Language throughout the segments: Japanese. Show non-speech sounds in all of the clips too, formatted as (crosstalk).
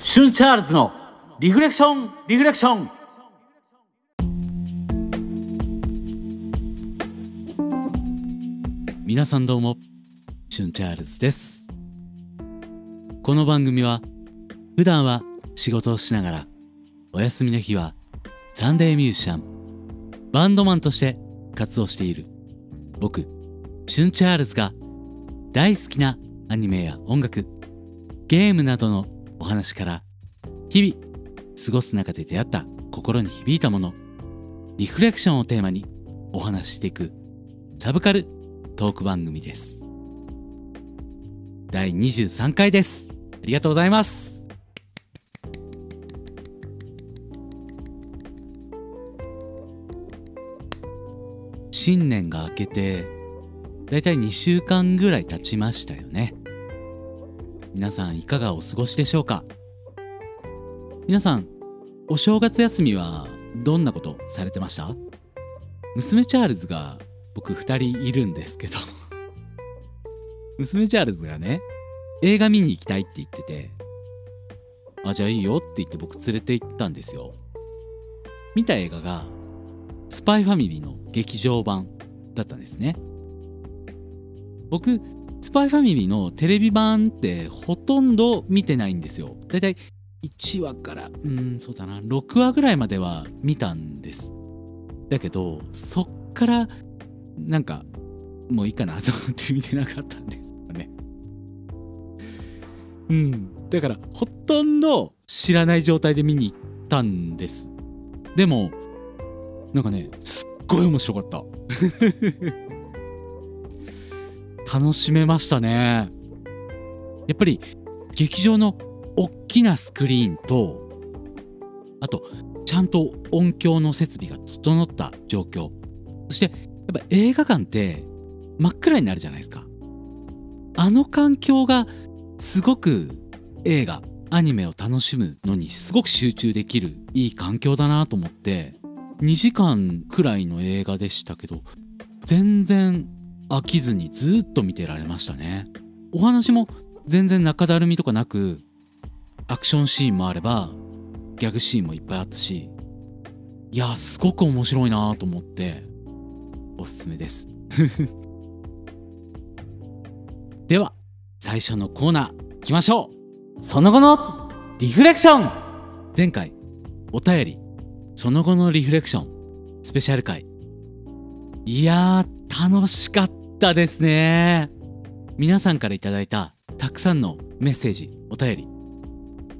シュンチャールズのリフレクションリフレクション皆さんどうもシュンチャールズですこの番組は普段は仕事をしながらお休みの日はサンデーミュージシャンバンドマンとして活動している僕シュンチャールズが大好きなアニメや音楽ゲームなどのお話から日々過ごす中で出会った心に響いたものリフレクションをテーマにお話ししていくサブカルトーク番組です。第23回です。ありがとうございます。新年が明けてだいたい2週間ぐらい経ちましたよね。皆さんいかがお過ごしでしょうか？皆さんお正月休みはどんなことされてました？娘チャールズが僕2人いるんですけど。(laughs) 娘チャールズがね映画見に行きたいって言っててあじゃあいいよって言って僕連れて行ったんですよ。見た映画がスパイファミリーの劇場版だったんですね。僕スパイファミリーのテレビ版ってほとんど見てないんですよ。だいたい1話からうんそうだな。6話ぐらいまでは見たんです。だけどそっからなんかもういいかなと思って見てなかったんですよね。うん。だからほとんど知らない状態で見に行ったんです。でもなんかねすっごい面白かった。(laughs) 楽しめましたね。やっぱり劇場の大きなスクリーンとあとちゃんと音響の設備が整った状況。そしてやっぱ映画館って真っ暗になるじゃないですか。あの環境がすごく映画アニメを楽しむのにすごく集中できるいい環境だなと思って2時間くらいの映画でしたけど全然飽きずにずっと見てられましたね。お話も全然中だるみとかなくアクションシーンもあればギャグシーンもいっぱいあったしいやすごく面白いなと思っておすすめです。(laughs) では最初のコーナー行きましょう。その後のリフレクション。前回お便り。その後のリフレクション。スペシャル回。いやー楽しかったですね。皆さんからいただいたたくさんのメッセージお便り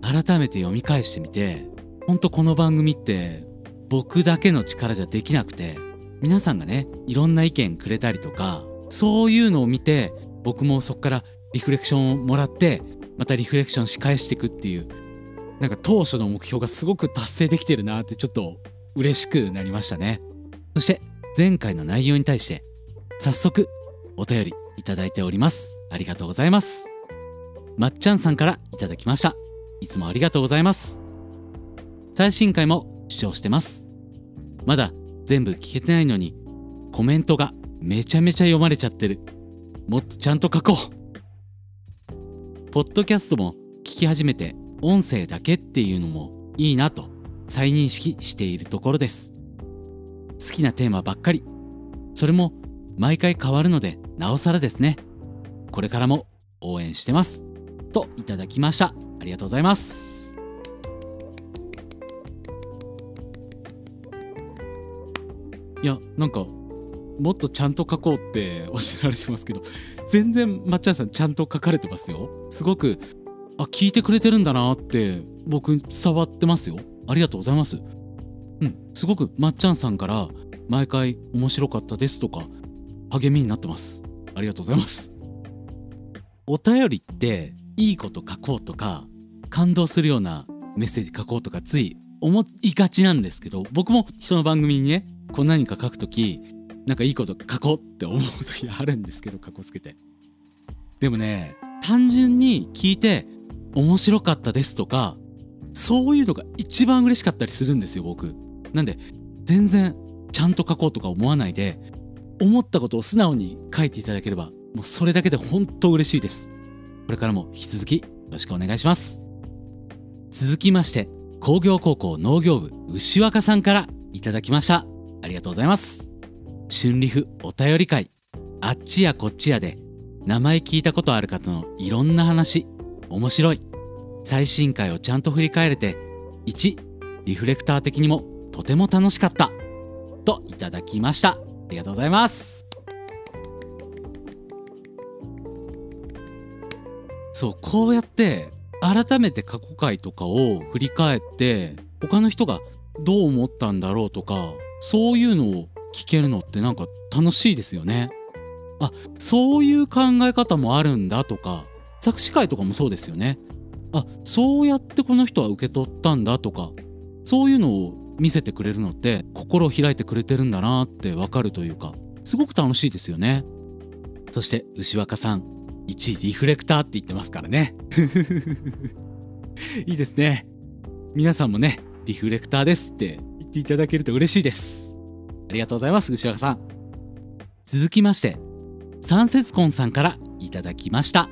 改めて読み返してみてほんとこの番組って僕だけの力じゃできなくて皆さんがねいろんな意見くれたりとかそういうのを見て僕もそっからリフレクションをもらってまたリフレクションし返していくっていうなんか当初の目標がすごく達成できてるなってちょっと嬉しくなりましたね。そして前回の内容に対して早速お便りいただいております。ありがとうございます。まっちゃんさんからいただきました。いつもありがとうございます。最新回も視聴してます。まだ全部聞けてないのにコメントがめちゃめちゃ読まれちゃってる。もっとちゃんと書こう。ポッドキャストも聞き始めて音声だけっていうのもいいなと再認識しているところです。好きなテーマばっかり。それも毎回変わるのでなおさらですね。これからも応援してます。といただきました。ありがとうございます。いやなんかもっとちゃんと書こうっておっしゃられてますけど全然まっちゃんさんちゃんと書かれてますよ。すごくあ聞いてくれてるんだなって僕伝わってますよ。ありがとうございます。うんすごくまっちゃんさんから毎回面白かったですとか励みになってます。ありがとうございます。お便りっていいこと書こうとか感動するようなメッセージ書こうとかつい思いがちなんですけど僕も人の番組にねこう何か書くときなんかいいこと書こうって思う時あるんですけどかっこつけて。でもね単純に聞いて面白かったですとかそういうのが一番嬉しかったりするんですよ僕。なんで全然ちゃんと書こうとか思わないで思ったことを素直に書いていただければもうそれだけで本当嬉しいです。これからも引き続きよろしくお願いします。続きまして工業高校農業部牛若さんからいただきました。ありがとうございます。春リフお便り会。あっちやこっちやで名前聞いたことある方のいろんな話。面白い。最新回をちゃんと振り返れて1リフレクター的にもとても楽しかった。といただきました。りがとうございますそうこうやって改めて過去回とかを振り返って他の人がどう思ったんだろうとかそういうのを聞けるのってなんか楽しいですよね。あそういう考え方もあるんだとか作詞会とかもそうですよね。あそうやってこの人は受け取ったんだとかそういうのを見せてくれるのって心を開いてくれてるんだなってわかるというかすごく楽しいですよね。そして牛若さん1位リフレクターって言ってますからね。(laughs) いいですね。皆さんもねリフレクターですって言っていただけると嬉しいです。ありがとうございます、牛若さん。続きまして、三節婚さんからいただきました。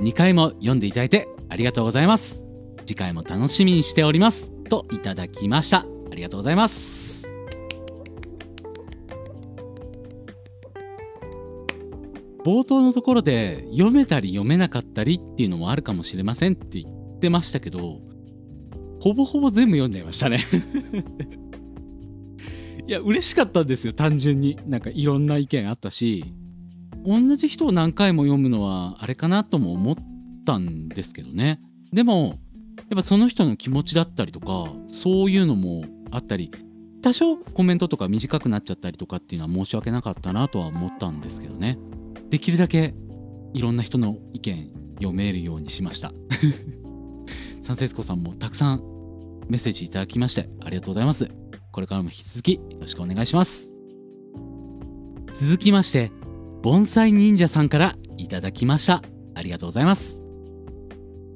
2回も読んでいただいてありがとうございます。次回も楽しみにしております。といただきました。ありがとうございます。冒頭のところで読めたり読めなかったりっていうのもあるかもしれませんって言ってましたけど、ほぼほぼ全部読んでましたね (laughs) いや、嬉しかったんですよ、単純に。なんかいろんな意見あったし、同じ人を何回も読むのはあれかなとも思ったんですけどね。でも、やっぱその人の気持ちだったりとか、そういうのもあったり、多少コメントとか短くなっちゃったりとかっていうのは申し訳なかったなとは思ったんですけどね。できるだけいろんな人の意見読めるようにしました。三節子さんもたくさんメッセージいただきましてありがとうございます。これからも引き続きよろしくお願いします。続きまして、盆栽忍者さんからいただきました。ありがとうございます。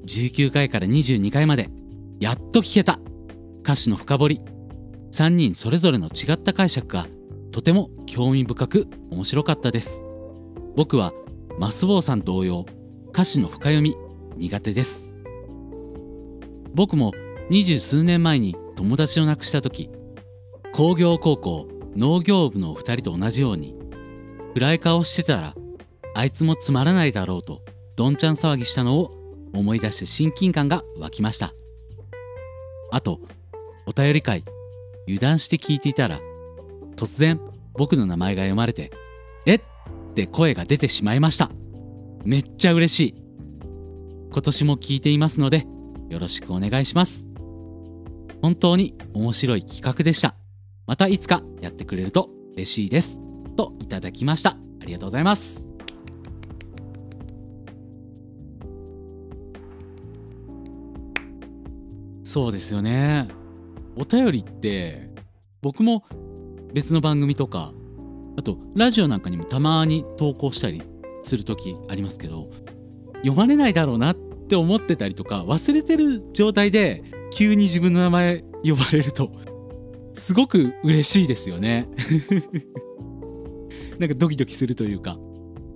19回から22回まで、やっと聞けた。歌詞の深掘り。3人それぞれの違った解釈がとても興味深く面白かったです。僕はマスボウさん同様、歌詞の深読み苦手です。僕も二十数年前に友達を亡くした時工業高校農業部のお二人と同じように暗い顔してたらあいつもつまらないだろうとどんちゃん騒ぎしたのを思い出して親近感が湧きましたあとお便り会油断して聞いていたら突然僕の名前が読まれて「えっ!」って声が出てしまいましためっちゃ嬉しい今年も聞いていますのでよろしくお願いします本当に面白い企画でした。またいつかやってくれると嬉しいです。といただきました。ありがとうございます。そうですよね。お便りって僕も別の番組とかあとラジオなんかにもたまに投稿したりする時ありますけど読まれないだろうなって思ってたりとか忘れてる状態で急に自分の名前呼ばれると、すごく嬉しいですよね。(laughs) なんかドキドキするというか、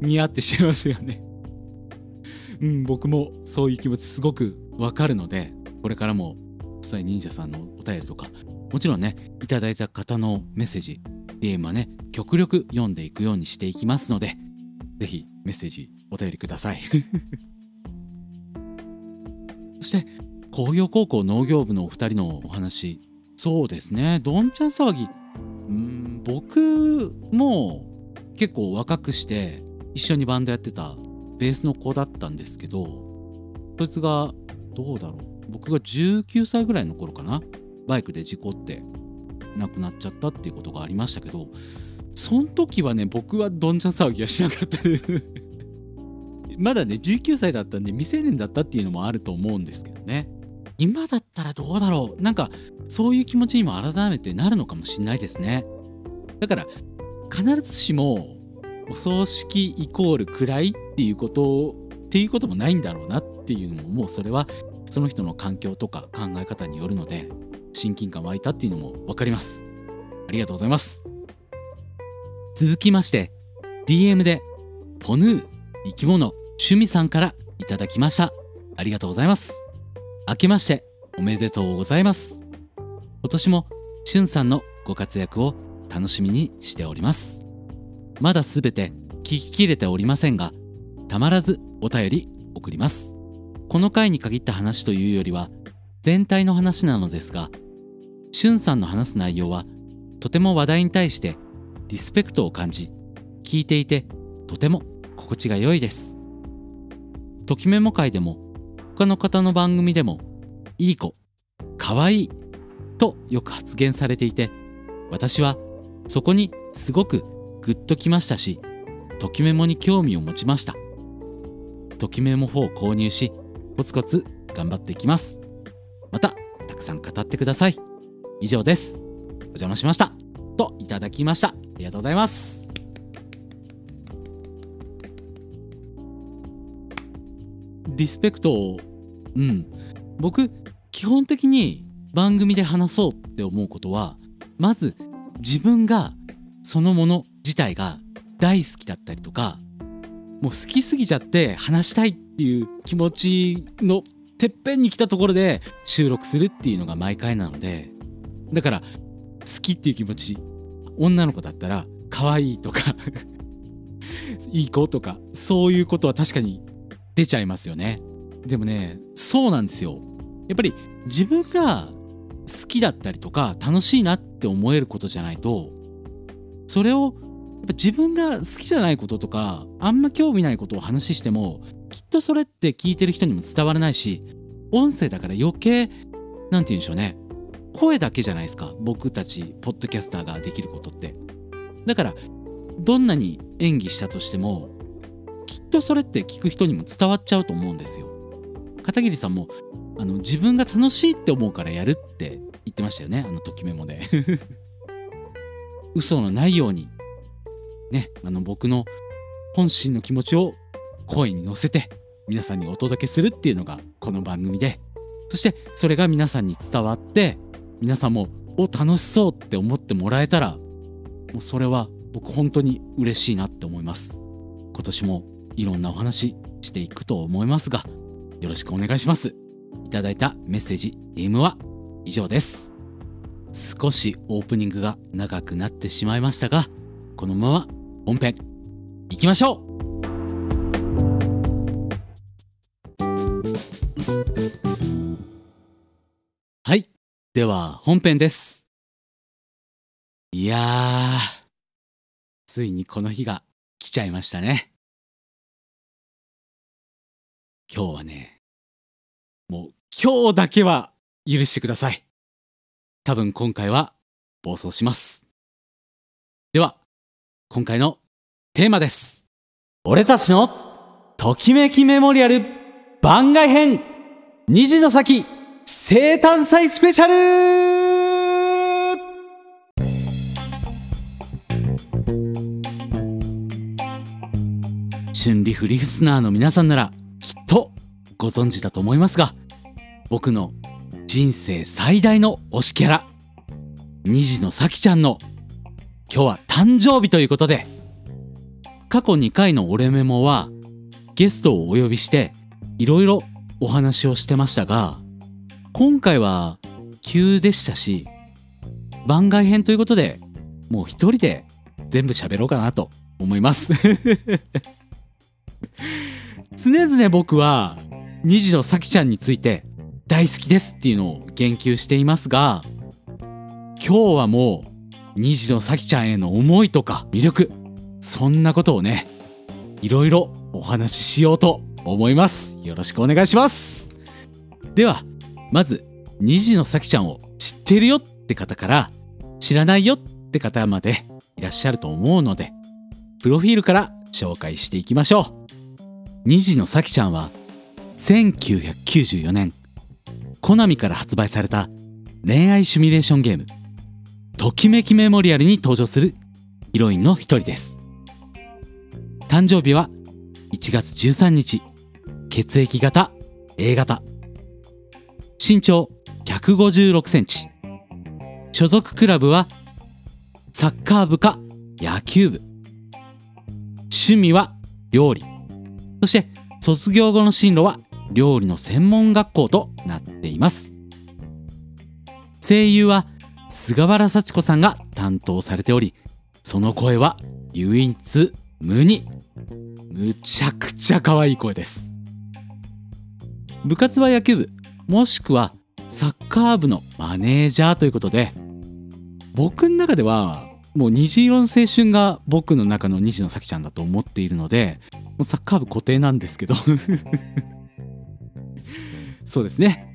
似合ってしまいますよね。うん、僕もそういう気持ちすごくわかるので、これからも、サイ忍者さんのお便りとか、もちろんね、いただいた方のメッセージ、DM はね、極力読んでいくようにしていきますので、ぜひメッセージお便りください。(laughs) そして、工業高校農業部のお二人のお話。そうですね。どんちゃん騒ぎ。うん僕も結構若くして一緒にバンドやってたベースの子だったんですけどそいつがどうだろう。僕が19歳ぐらいの頃かな。バイクで事故って亡くなっちゃったっていうことがありましたけどその時はね僕はどんちゃん騒ぎはしなかったです。(laughs) まだね19歳だったんで未成年だったっていうのもあると思うんですけどね。今だったらどうだろう。なんかそういう気持ちにも改めてなるのかもしんないですね。だから必ずしもお葬式イコール暗いっていうことっていうこともないんだろうなっていうのももうそれはその人の環境とか考え方によるので親近感湧いたっていうのも分かりますありがとうございます続きまして DM でポヌー生き物趣味さんからいただきました。ありがとうございます。明けましておめでとうございます。今年もしゅんさんのご活躍を楽しみにしております。まだすべて聞ききれておりませんが、たまらずお便り送ります。この回に限った話というよりは、全体の話なのですが、しゅんさんの話す内容は、とても話題に対してリスペクトを感じ、聞いていてとても心地が良いです。ときメモ会でも、他の方の番組でも、いい子、かわいいとよく発言されていて、私はそこにすごくグッときましたし、ときメモに興味を持ちました。ときメモ4を購入し、コツコツ頑張っていきます。また、たくさん語ってください。以上です。お邪魔しました。と、いただきました。ありがとうございます。リスペクトを、うん。僕、基本的に番組で話そうって思うことは、まず自分がそのもの自体が大好きだったりとか、もう好きすぎちゃって話したいっていう気持ちのてっぺんに来たところで収録するっていうのが毎回なので、だから好きっていう気持ち、女の子だったら可愛いとか (laughs) いい子とか、そういうことは確かに出ちゃいますよね。でもね、そうなんですよ。やっぱり自分が好きだったりとか楽しいなって思えることじゃないと、それをやっぱ自分が好きじゃないこととか、あんま興味ないことを話しても、きっとそれって聞いてる人にも伝わらないし、音声だから余計、なんて言うんでしょうね。声だけじゃないですか。僕たち、ポッドキャスターができることって。だから、どんなに演技したとしても、きっとそれって聞く人にも伝わっちゃうと思うんですよ。片桐さんも、あの、自分が楽しいって思うからやるって言ってましたよね。あの、ときメモで。(laughs) 嘘のないように、ね、あの、僕の本心の気持ちを声に乗せて、皆さんにお届けするっていうのがこの番組で、そしてそれが皆さんに伝わって、皆さんも、お、楽しそうって思ってもらえたら、もうそれは僕本当に嬉しいなって思います。今年もいろんなお話していくと思いますが、よろしくお願いします。いただいたメッセージ、DM は以上です。少しオープニングが長くなってしまいましたが、このまま本編、行きましょうでは、本編です。いやー、ついにこの日が来ちゃいましたね。今日はね、もう今日だけは許してください。多分今回は暴走します。では、今回のテーマです。俺たちのときめきメモリアル番外編虹の先生誕祭スペシャル！春リフリスナーの皆さんならきっとご存知だと思いますが僕の人生最大の推しキャラ虹の咲ちゃんの今日は誕生日ということで過去2回の俺メモはゲストをお呼びしていろいろお話をしてましたが今回は急でしたし番外編ということでもう一人で全部喋ろうかなと思います。(laughs) 常々僕は虹の咲ちゃんについて大好きですっていうのを言及していますが今日はもう虹の咲ちゃんへの思いとか魅力そんなことをねいろいろお話ししようと思います。よろしくお願いします。ではまず虹の咲ちゃんを知ってるよって方から知らないよって方までいらっしゃると思うのでプロフィールから紹介していきましょう。虹の咲ちゃんは1994年コナミから発売された恋愛シミュレーションゲームときめきメモリアルに登場するヒロインの一人です。誕生日は1月13日血液型 A 型。身長156センチ。所属クラブはサッカー部か野球部。趣味は料理。そして卒業後の進路は料理の専門学校となっています。声優は菅原幸子さんが担当されておりその声は唯一無二。むちゃくちゃ可愛い声です。部活は野球部。もしくはサッカー部のマネージャーということで僕の中ではもう虹色の青春が僕の中の虹野咲ちゃんだと思っているのでもうサッカー部固定なんですけど。(laughs) そうですね。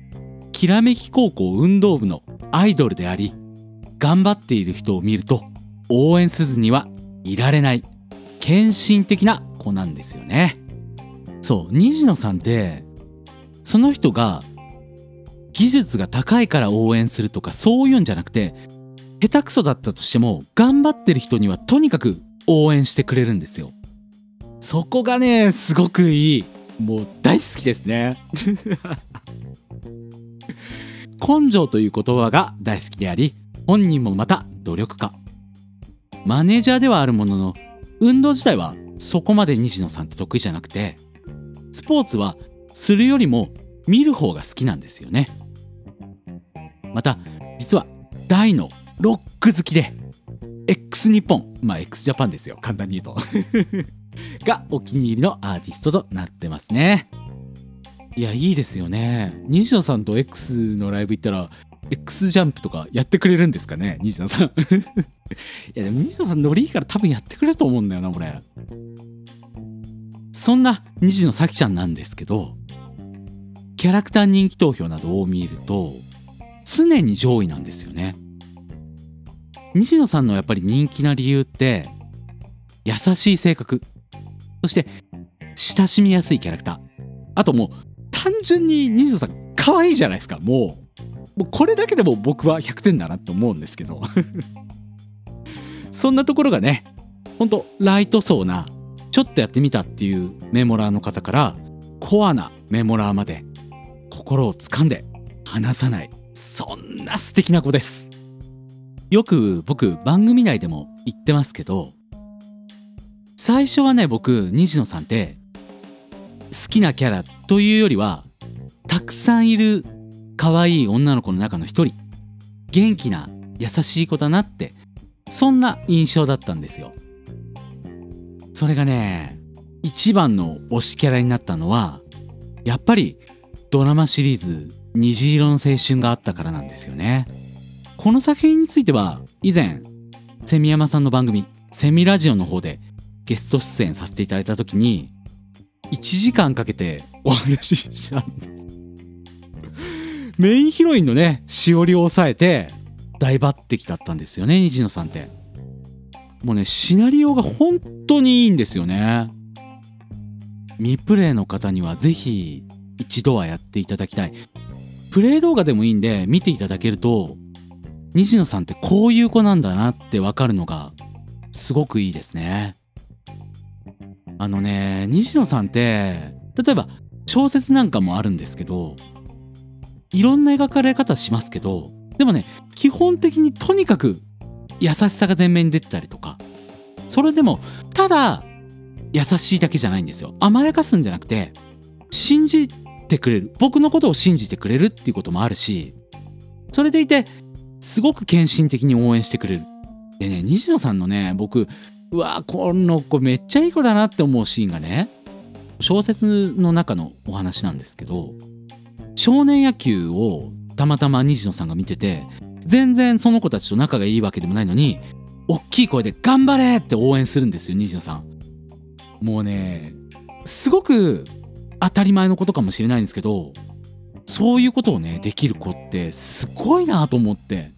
きらめき高校運動部のアイドルであり頑張っている人を見ると応援せずにはいられない献身的な子なんですよね。そう虹野さんってその人が技術が高いから応援するとかそういうんじゃなくて下手くそだったとしても頑張ってる人にはとにかく応援してくれるんですよ。そこがねすごくいい。もう大好きですね。(laughs) 根性という言葉が大好きであり本人もまた努力家。マネージャーではあるものの運動自体はそこまで西野さんって得意じゃなくてスポーツはするよりも見る方が好きなんですよね。また実は大のロック好きで x 日本まあ x ジャパンですよ。簡単に言うと。(laughs) がお気に入りのアーティストとなってますね。いやいいですよね。西野さんと X のライブ行ったら X ジャンプとかやってくれるんですかね？西野さん。(laughs) いやでも西野さんノリいいから多分やってくれると思うんだよなこれ。そんな西野咲ちゃんなんですけどキャラクター人気投票などを見ると常に上位なんですよね。西野さんのやっぱり人気な理由って優しい性格。そして親しみやすいキャラクター。あともう単純に西野さん可愛いじゃないですかもう。もうこれだけでも僕は100点だなって思うんですけど。(laughs) そんなところがねほんとライト層なちょっとやってみたっていうメモラーの方からコアなメモラーまで心を掴んで離さない。そんな素敵な子です。よく僕番組内でも言ってますけど最初はね僕虹野さんって好きなキャラというよりはたくさんいる可愛い女の子の中の一人。元気な優しい子だなってそんな印象だったんですよ。それがね一番の推しキャラになったのはやっぱりドラマシリーズ「虹色の青春」があったからなんですよね。この作品については以前セミヤマさんの番組「セミラジオ」の方でゲスト出演させていただいた時に1時間かけて (laughs) お話ししたんです。メインヒロインのねしおりを抑えて大抜擢だったんですよね虹野さんって。もうねシナリオが本当にいいんですよね。未プレイの方には是非一度はやっていただきたい。プレイ動画でもいいんで見ていただけると西野さんってこういう子なんだなってわかるのがすごくいいですね。あのね西野さんって例えば小説なんかもあるんですけどいろんな描かれ方しますけどでもね基本的にとにかく優しさが前面に出てたりとかそれでもただ優しいだけじゃないんですよ甘やかすんじゃなくて信じてくれる僕のことを信じてくれるっていうこともあるしそれでいてすごく献身的に応援してくれる。でね、西野さんのね、僕、うわこの子めっちゃいい子だなって思うシーンがね、小説の中のお話なんですけど、少年野球をたまたま西野さんが見てて、全然その子たちと仲がいいわけでもないのに、大きい声で頑張れって応援するんですよ、西野さん。もうね、すごく当たり前のことかもしれないんですけど、そういうことをねできる子ってすごいなと思って。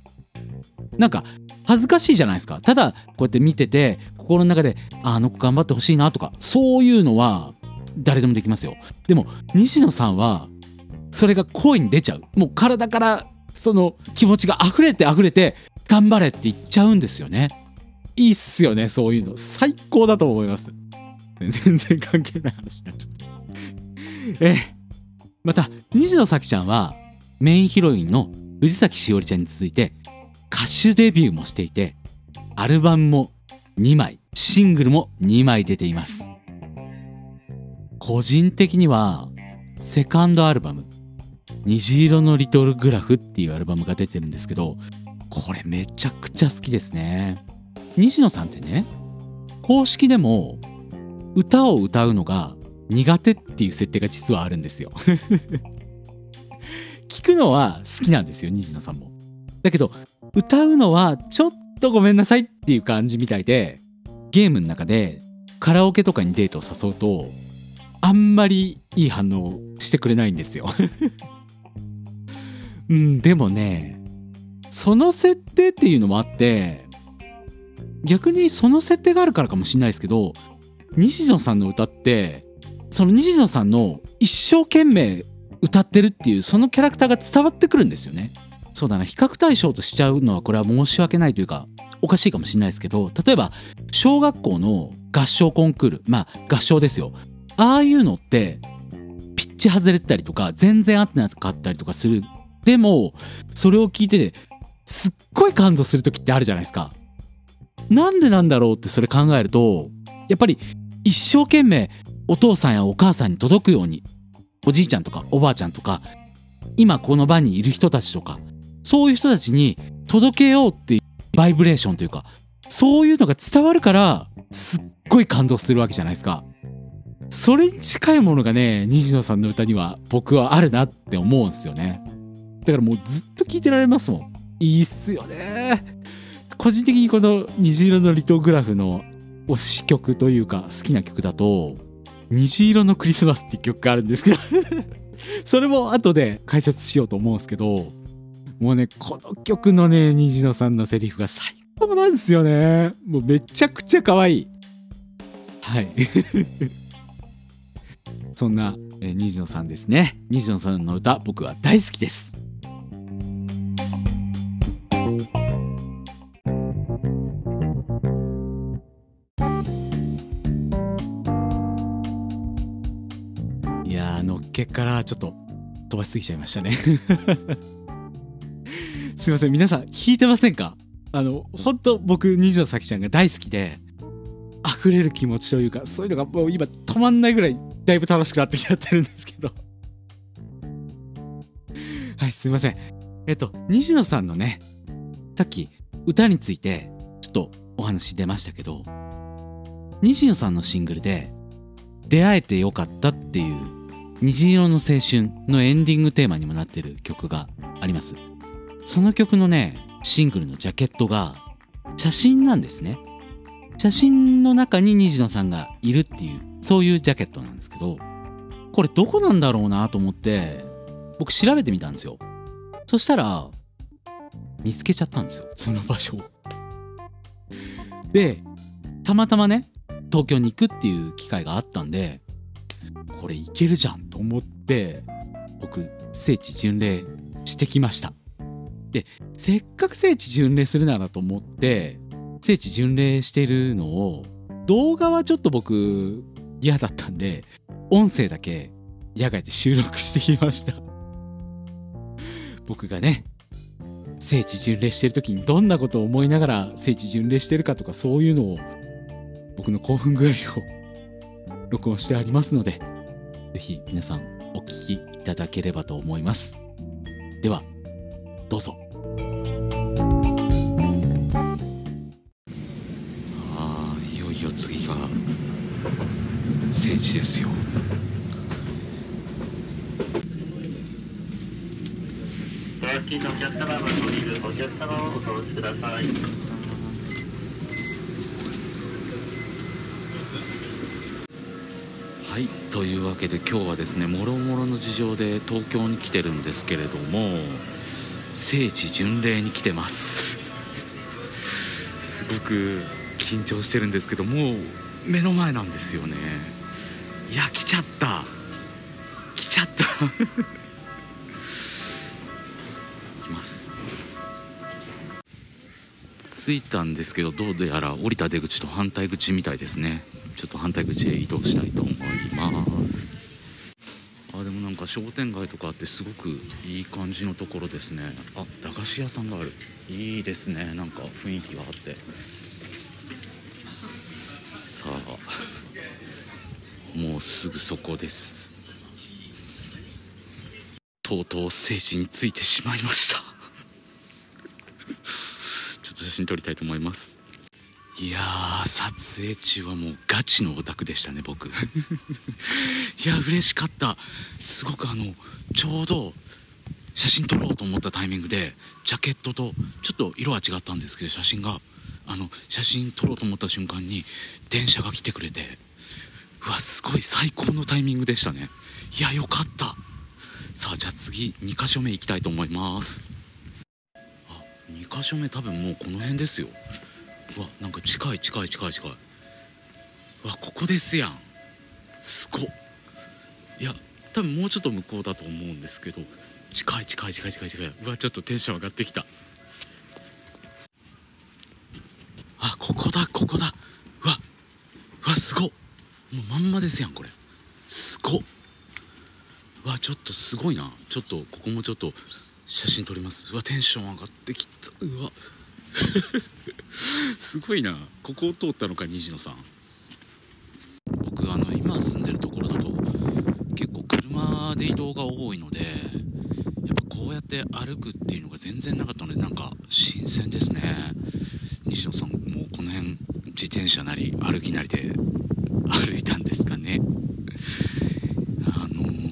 なんか恥ずかしいじゃないですか。ただこうやって見てて心の中であの子頑張ってほしいなとかそういうのは誰でもできますよ。でも西野さんはそれが声に出ちゃう。もう体からその気持ちが溢れて溢れて頑張れって言っちゃうんですよね。いいっすよねそういうの。最高だと思います。全然関係ない話になっちゃった。えまた西野咲ちゃんはメインヒロインの藤崎しおりちゃんに続いて歌手デビューもしていてアルバムも2枚シングルも2枚出ています。個人的にはセカンドアルバム虹色のリトルグラフっていうアルバムが出てるんですけどこれめちゃくちゃ好きですね。西野さんってね公式でも歌を歌うのが苦手っていう設定が実はあるんですよ。(laughs) 聞くのは好きなんですよ西野さんも。だけど歌うのはちょっとごめんなさいっていう感じみたいでゲームの中でカラオケとかにデートを誘うとあんまりいい反応してくれないんですよ。(laughs) うんでもねその設定っていうのもあって逆にその設定があるからかもしれないですけど西野さんの歌ってその西野さんの一生懸命歌ってるっていうそのキャラクターが伝わってくるんですよね。そうだな。比較対象としちゃうのはこれは申し訳ないというかおかしいかもしれないですけど例えば小学校の合唱コンクール。まあ合唱ですよ。ああいうのってピッチ外れたりとか全然合ってなかったりとかする。でもそれを聞いてすっごい感動する時ってあるじゃないですか。なんでなんだろうってそれ考えるとやっぱり一生懸命お父さんやお母さんに届くようにおじいちゃんとかおばあちゃんとか今この場にいる人たちとかそういう人たちに届けようっていうバイブレーションというかそういうのが伝わるからすっごい感動するわけじゃないですか。それに近いものがね虹野さんの歌には僕はあるなって思うんですよね。だからもうずっと聴いてられますもん。いいっすよね。個人的にこの虹色のリトグラフの推し曲というか好きな曲だと虹色のクリスマスっていう曲があるんですけど。(laughs) それも後で解説しようと思うんですけど。もうねこの曲のね虹野さんのセリフが最高なんですよね。もうめちゃくちゃ可愛い。はい。(laughs) そんな、え、虹野さんですね。虹野さんの歌僕は大好きです。やーのっけからちょっと飛ばしすぎちゃいましたね。(laughs) すいません。皆さん聞いてませんか？あの本当僕虹野咲ちゃんが大好きで溢れる気持ちというかそういうのがもう今止まんないぐらいだいぶ楽しくなってきちゃってるんですけど。(laughs) はいすいません。えっと虹野さんのねさっき歌についてちょっとお話出ましたけど虹野さんのシングルで「出会えてよかった」っていう虹色の青春のエンディングテーマにもなってる曲があります。その曲のねシングルのジャケットが写真なんですね。写真の中に虹野さんがいるっていうそういうジャケットなんですけどこれどこなんだろうなと思って僕調べてみたんですよ。そしたら見つけちゃったんですよその場所を。でたまたまね東京に行くっていう機会があったんでこれいけるじゃんと思って僕聖地巡礼してきました。でせっかく聖地巡礼するならと思って聖地巡礼してるのを動画はちょっと僕嫌だったんで音声だけ野外で収録してきました。(laughs) 僕がね聖地巡礼してる時にどんなことを思いながら聖地巡礼してるかとかそういうのを僕の興奮具合を録音してありますのでぜひ皆さんお聞きいただければと思います。ではどうぞ。ああいよいよ次が聖地ですよ。お客様はご利用お客様をお通しください。というわけで今日はですねもろもろの事情で東京に来てるんですけれども聖地巡礼に来てます。すごく緊張してるんですけどもう目の前なんですよね。いや来ちゃった。来ちゃった。(laughs) 来ます。着いたんですけどどうやら降りた出口と反対口みたいですね。ちょっと反対口へ移動したいと思います。あでもなんか商店街とかあってすごくいい感じのところですね。あ駄菓子屋さんがある。いいですね。なんか雰囲気があって。さあもうすぐそこです。とうとう聖地についてしまいました。ちょっと写真撮りたいと思います。いやー撮影中はもうガチのオタクでしたね僕。(laughs) いや嬉しかった。すごくあのちょうど写真撮ろうと思ったタイミングでジャケットとちょっと色は違ったんですけど写真があの写真撮ろうと思った瞬間に電車が来てくれてうわすごい最高のタイミングでしたね。いやよかった。さあじゃあ次2箇所目行きたいと思います。あ2箇所目多分もうこの辺ですよ。わなんか近い近い近い近い。うわここですやん。すごいや多分もうちょっと向こうだと思うんですけど近い近い近い近い近い。うわちょっとテンション上がってきた。あここだここだ。うわうわすごもうまんまですやんこれ。すごうわちょっとすごいな。ちょっとここもちょっと写真撮ります。うわテンション上がってきた。うわ (laughs) すごいな。ここを通ったのか虹野さん。僕あの今住んでるところだと結構車で移動が多いのでやっぱこうやって歩くっていうのが全然なかったのでなんか新鮮ですね。西野さんもうこの辺自転車なり歩きなりで歩いたんですかね。あのー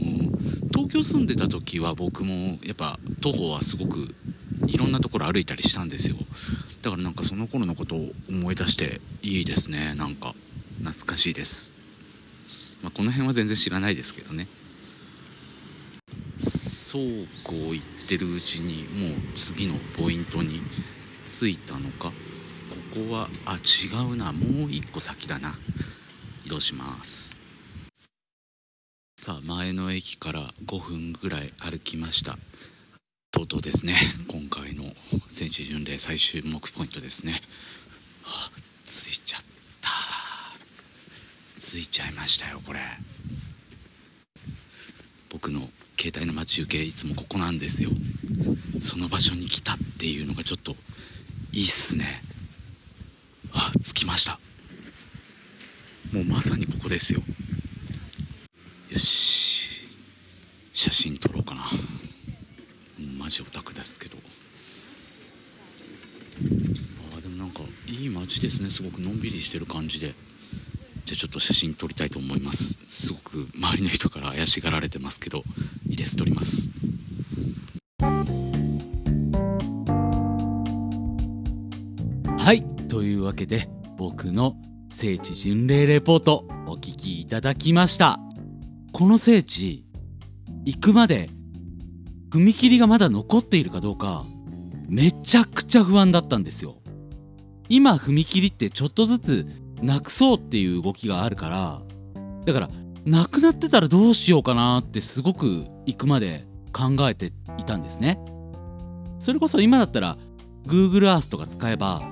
東京住んでた時は僕もやっぱ徒歩はすごくいろんなところ歩いたりしたんですよ。だからなんかその頃のことを思い出していいですね。なんか懐かしいです。まあ、この辺は全然知らないですけどね。そうこう言ってるうちにもう次のポイントに着いたのか。ここはあ違うな。もう一個先だな。移動します。さあ前の駅から5分ぐらい歩きました。とうとうですね。今回の聖地巡礼最終目ポイントですね。あ着いちゃった。着いちゃいましたよこれ。僕の携帯の待ち受けいつもここなんですよ。その場所に来たっていうのがちょっといいっすね。あ着きました。もうまさにここですよ。よし。写真撮ろうかな。ジオタクですけど。あでもなんかいい街ですね。すごくのんびりしてる感じで。じゃあちょっと写真撮りたいと思います。すごく周りの人から怪しがられてますけど。いいです。撮ります。はい。というわけで僕の聖地巡礼レポートお聞きいただきました。この聖地行くまで踏切がまだ残っているかどうかめちゃくちゃ不安だったんですよ。今踏切ってちょっとずつなくそうっていう動きがあるからだからなくなってたらどうしようかなってすごく行くまで考えていたんですね。それこそ今だったら Google Earth とか使えば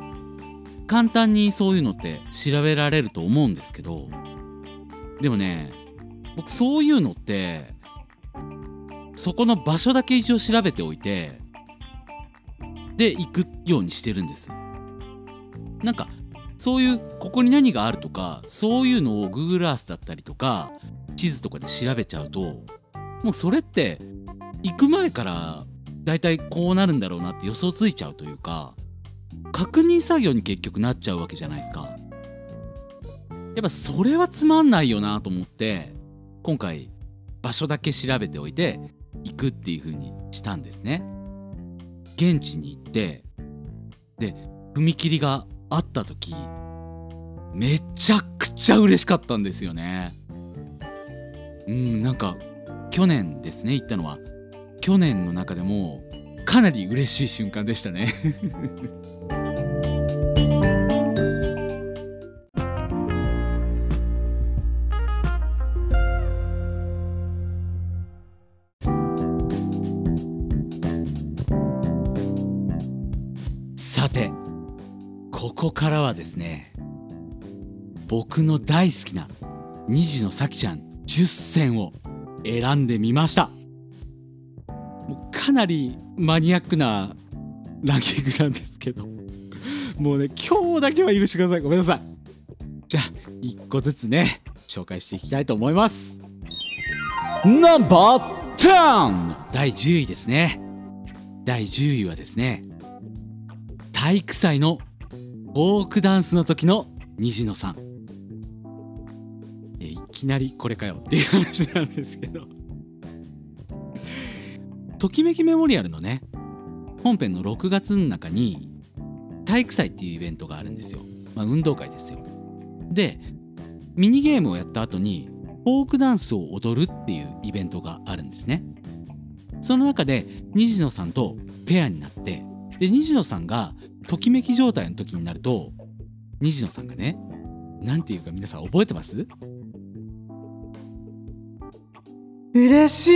簡単にそういうのって調べられると思うんですけどでもね僕そういうのってそこの場所だけ一応調べておいてで行くようにしてるんですなんかそういうここに何があるとかそういうのを Google Earth だったりとか地図とかで調べちゃうともうそれって行く前からだいたいこうなるんだろうなって予想ついちゃうというか確認作業に結局なっちゃうわけじゃないですか。やっぱそれはつまんないよなと思って今回場所だけ調べておいて行くっていう風にしたんですね。現地に行ってで踏切があった時めちゃくちゃ嬉しかったんですよね。うんなんか去年ですね行ったのは。去年の中でもかなり嬉しい瞬間でしたね。ここからはですね僕の大好きな虹の咲ちゃん10選を選んでみました。かなりマニアックなランキングなんですけどもうね今日だけは許してください。ごめんなさい。じゃあ1個ずつね紹介していきたいと思います。ナンバー 10! 第10位ですね。第10位はですね体育祭のフォークダンスの時の虹野さん。えいきなりこれかよっていう話なんですけど。ときめきメモリアルのね本編の6月の中に体育祭っていうイベントがあるんですよ、まあ、運動会ですよ。でミニゲームをやった後にフォークダンスを踊るっていうイベントがあるんですね。その中で虹野さんとペアになってで虹野さんがときめき状態の時になると虹野さんがねなんていうか皆さん覚えてます？嬉し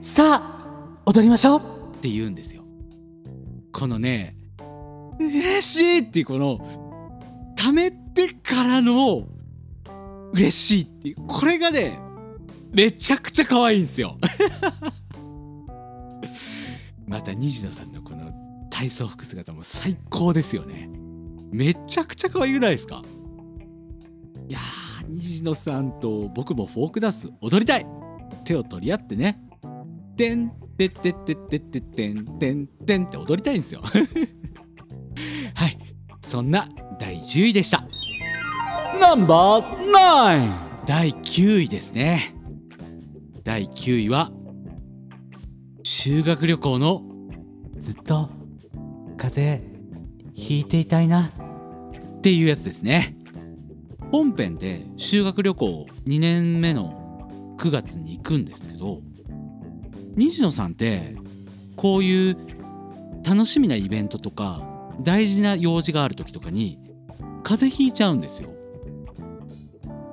い。さあ踊りましょう。って言うんですよ。このね嬉しいっていうこの貯めてからの嬉しいっていうこれがねめちゃくちゃ可愛いんですよ。(laughs) また虹野さんの体操服姿も最高ですよね。めちゃくちゃ可愛くないですか？いやー虹野さんと僕もフォークダンス踊りたい。手を取り合ってね。てんてってってってってってんてんてんって踊りたいんですよ。(laughs) はい。そんな第10位でした。ナンバー9第9位ですね。第9位は修学旅行のずっと風邪ひいていたいな。っていうやつですね。本編で修学旅行2年目の9月に行くんですけど西野さんってこういう楽しみなイベントとか大事な用事がある時とかに風邪ひいちゃうんですよ。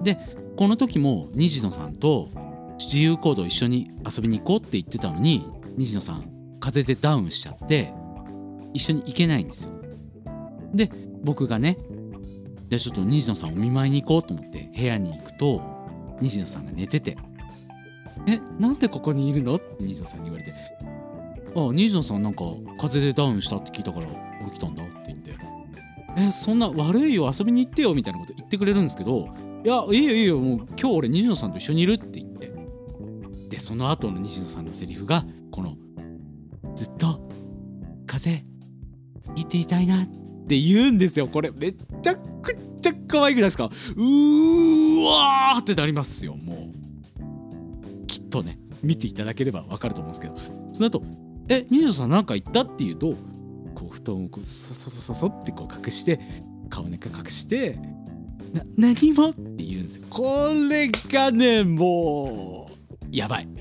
でこの時も虹野さんと自由行動一緒に遊びに行こうって言ってたのに虹野さん風邪でダウンしちゃって一緒に行けないんですよで僕がねじゃあちょっと虹野さんお見舞いに行こうと思って部屋に行くと虹野さんが寝てて「えなんでここにいるの?」って虹野さんに言われて「あ虹野さんなんか風邪でダウンしたって聞いたから俺来たんだ」って言って「えそんな悪いよ遊びに行ってよ」みたいなこと言ってくれるんですけど「いやいいよいいよもう今日俺虹野さんと一緒にいる」って言ってでその後の虹野さんのセリフがこの「ていたいな」って言うんですよ。これめちゃくちゃ可愛くないですか？うーわーってなりますよ。もうきっとね見ていただければわかると思うんですけど。その後え虹野さんなんか言った?」って言うとこう布団をこうそそそそそってこう隠して顔ね隠してな何も？って言うんですよ。これがねもうやばい。(laughs)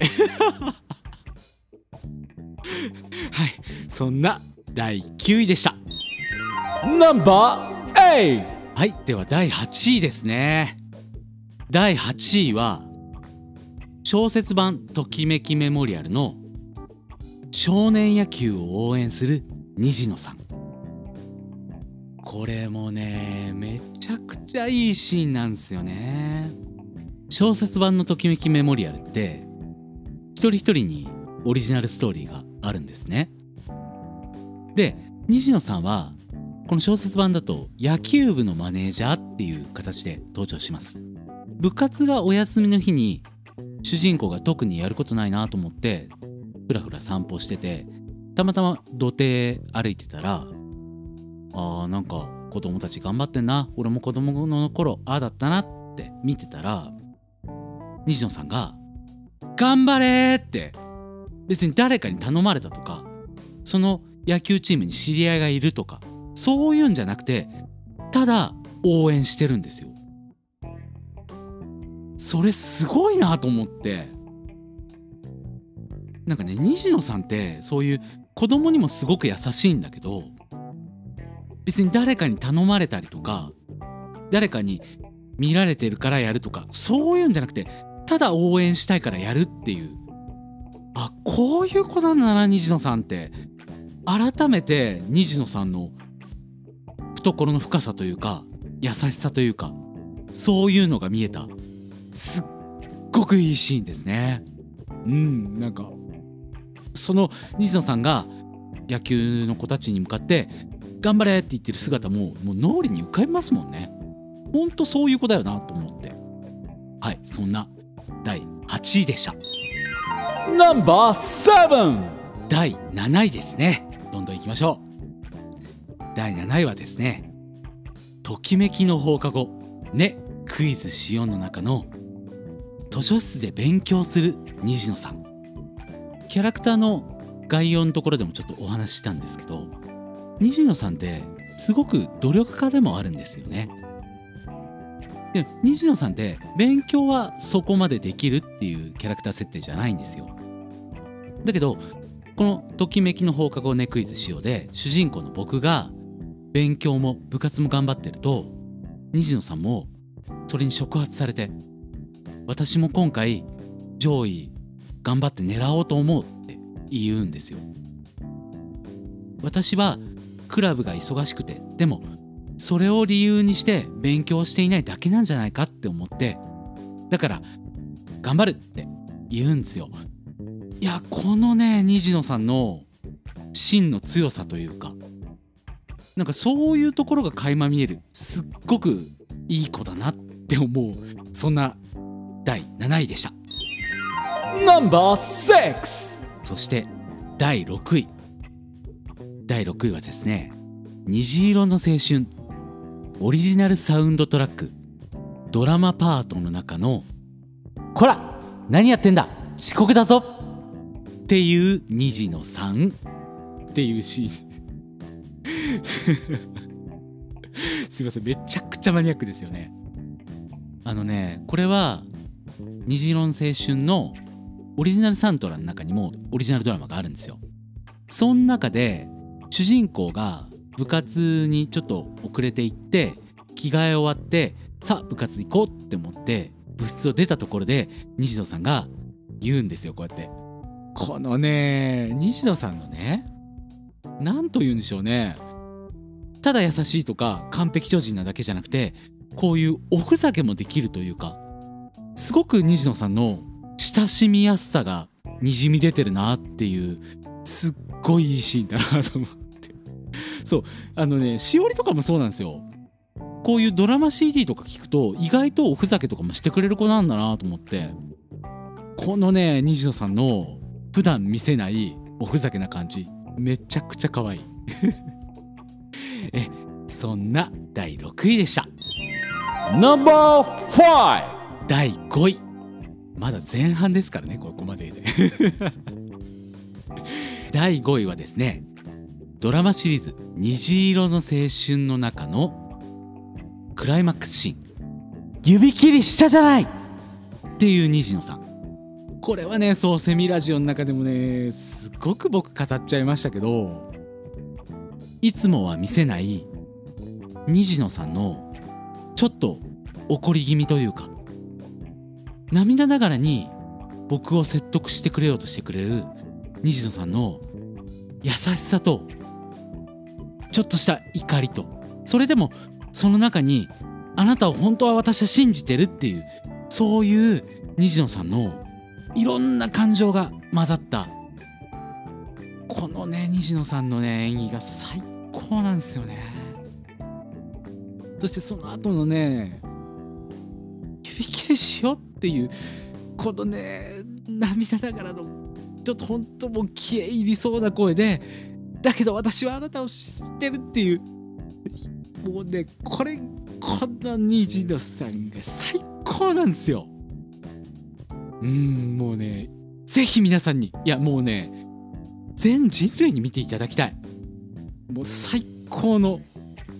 はい。そんな第9位でした。ナンバー 8! はいでは第8位ですね。第8位は小説版「ときめきメモリアル」の少年野球を応援する虹野さん。これもねめちゃくちゃいいシーンなんですよね。小説版の「ときめきメモリアル」って一人一人にオリジナルストーリーがあるんですね。で西野さんはこの小説版だと野球部のマネージャーっていう形で登場します部活がお休みの日に主人公が特にやることないなと思ってふらふら散歩しててたまたま土手歩いてたらあーなんか子供たち頑張ってんな俺も子供の頃ああだったなって見てたら西野さんが「頑張れ!」って別に誰かに頼まれたとかその野球チームに知り合いがいるとかそういうんじゃなくてただ応援してるんですよ。それすごいなと思って。なんかね西野さんってそういう子供にもすごく優しいんだけど別に誰かに頼まれたりとか誰かに見られてるからやるとかそういうんじゃなくてただ応援したいからやるっていう。あこういう子なんだな虹野さんって。改めて虹野さんの懐の深さというか優しさというかそういうのが見えた。すっごくいいシーンですね。うんなんかその西野さんが野球の子たちに向かって「頑張れ!」って言ってる姿ももう脳裏に浮かびますもんね。ほんとそういう子だよなと思って。はいそんな第8位でした。ナンバー7第7位ですね。どんどんいきましょう第7位はですね。ときめきの放課後。ねクイズしようの中の図書室で勉強する虹野さん。キャラクターの概要のところでもちょっとお話ししたんですけど虹野さんってすごく努力家でもあるんですよね。で虹野さんって勉強はそこまでできるっていうキャラクター設定じゃないんですよ。だけどこの「ときめきの放課後ねクイズしよう」で主人公の僕が勉強も部活も頑張ってると虹野さんもそれに触発されて私も今回上位頑張って狙おうと思うって言うんですよ。私はクラブが忙しくてでもそれを理由にして勉強していないだけなんじゃないかって思ってだから頑張るって言うんですよ。いやこのね虹野さんの芯の強さというかなんかそういうところが垣間見える。すっごくいい子だなって思う。そんな第7位でした。ナンバー6そして第6位。第6位はですね虹色の青春。オリジナルサウンドトラック。ドラマパートの中の「こら何やってんだ？遅刻だぞ!」っていう虹野さんっていうシーン (laughs) すいません。めちゃくちゃマニアックですよね。あのねこれは虹色の青春のオリジナルサントラの中にもオリジナルドラマがあるんですよ。その中で主人公が部活にちょっと遅れて行って着替え終わってさあ部活行こうって思って部室を出たところで西野さんが言うんですよこうやって。このね西野さんのね何と言うんでしょうね。ただ優しいとか完璧超人なだけじゃなくてこういうおふざけもできるというかすごく西野さんの親しみやすさがにじみ出てるなっていうすっごいいいシーンだなと思って。そうあのねしおりとかもそうなんですよ。こういうドラマ CD とか聞くと意外とおふざけとかもしてくれる子なんだなと思って。このね西野さんの普段見せないおふざけな感じ。めちゃくちゃ可愛い。(laughs) えそんな第6位でした。ナンバー5第5位。まだ前半ですからねここまでで。(laughs) 第5位はですねドラマシリーズ「虹色の青春」の中のクライマックスシーン「指切りしたじゃない!」っていう虹野さんこれはねそうセミラジオの中でもねすごく僕語っちゃいましたけどいつもは見せない虹野さんのちょっと怒り気味というか涙ながらに僕を説得してくれようとしてくれる虹野さんの優しさとちょっとした怒りとそれでもその中にあなたを本当は私は信じてるっていうそういう虹野さんのいろんな感情が混ざった。このね虹野さんのね演技が最高なんですよね。そしてその後のね指切りしようっていうこのね涙ながらのちょっとほんともう消え入りそうな声でだけど私はあなたを知ってるっていう。もうねこれこの虹野さんが最高なんですよ。うんもうねぜひ皆さんにいやもうね全人類に見ていただきたい。もう最高の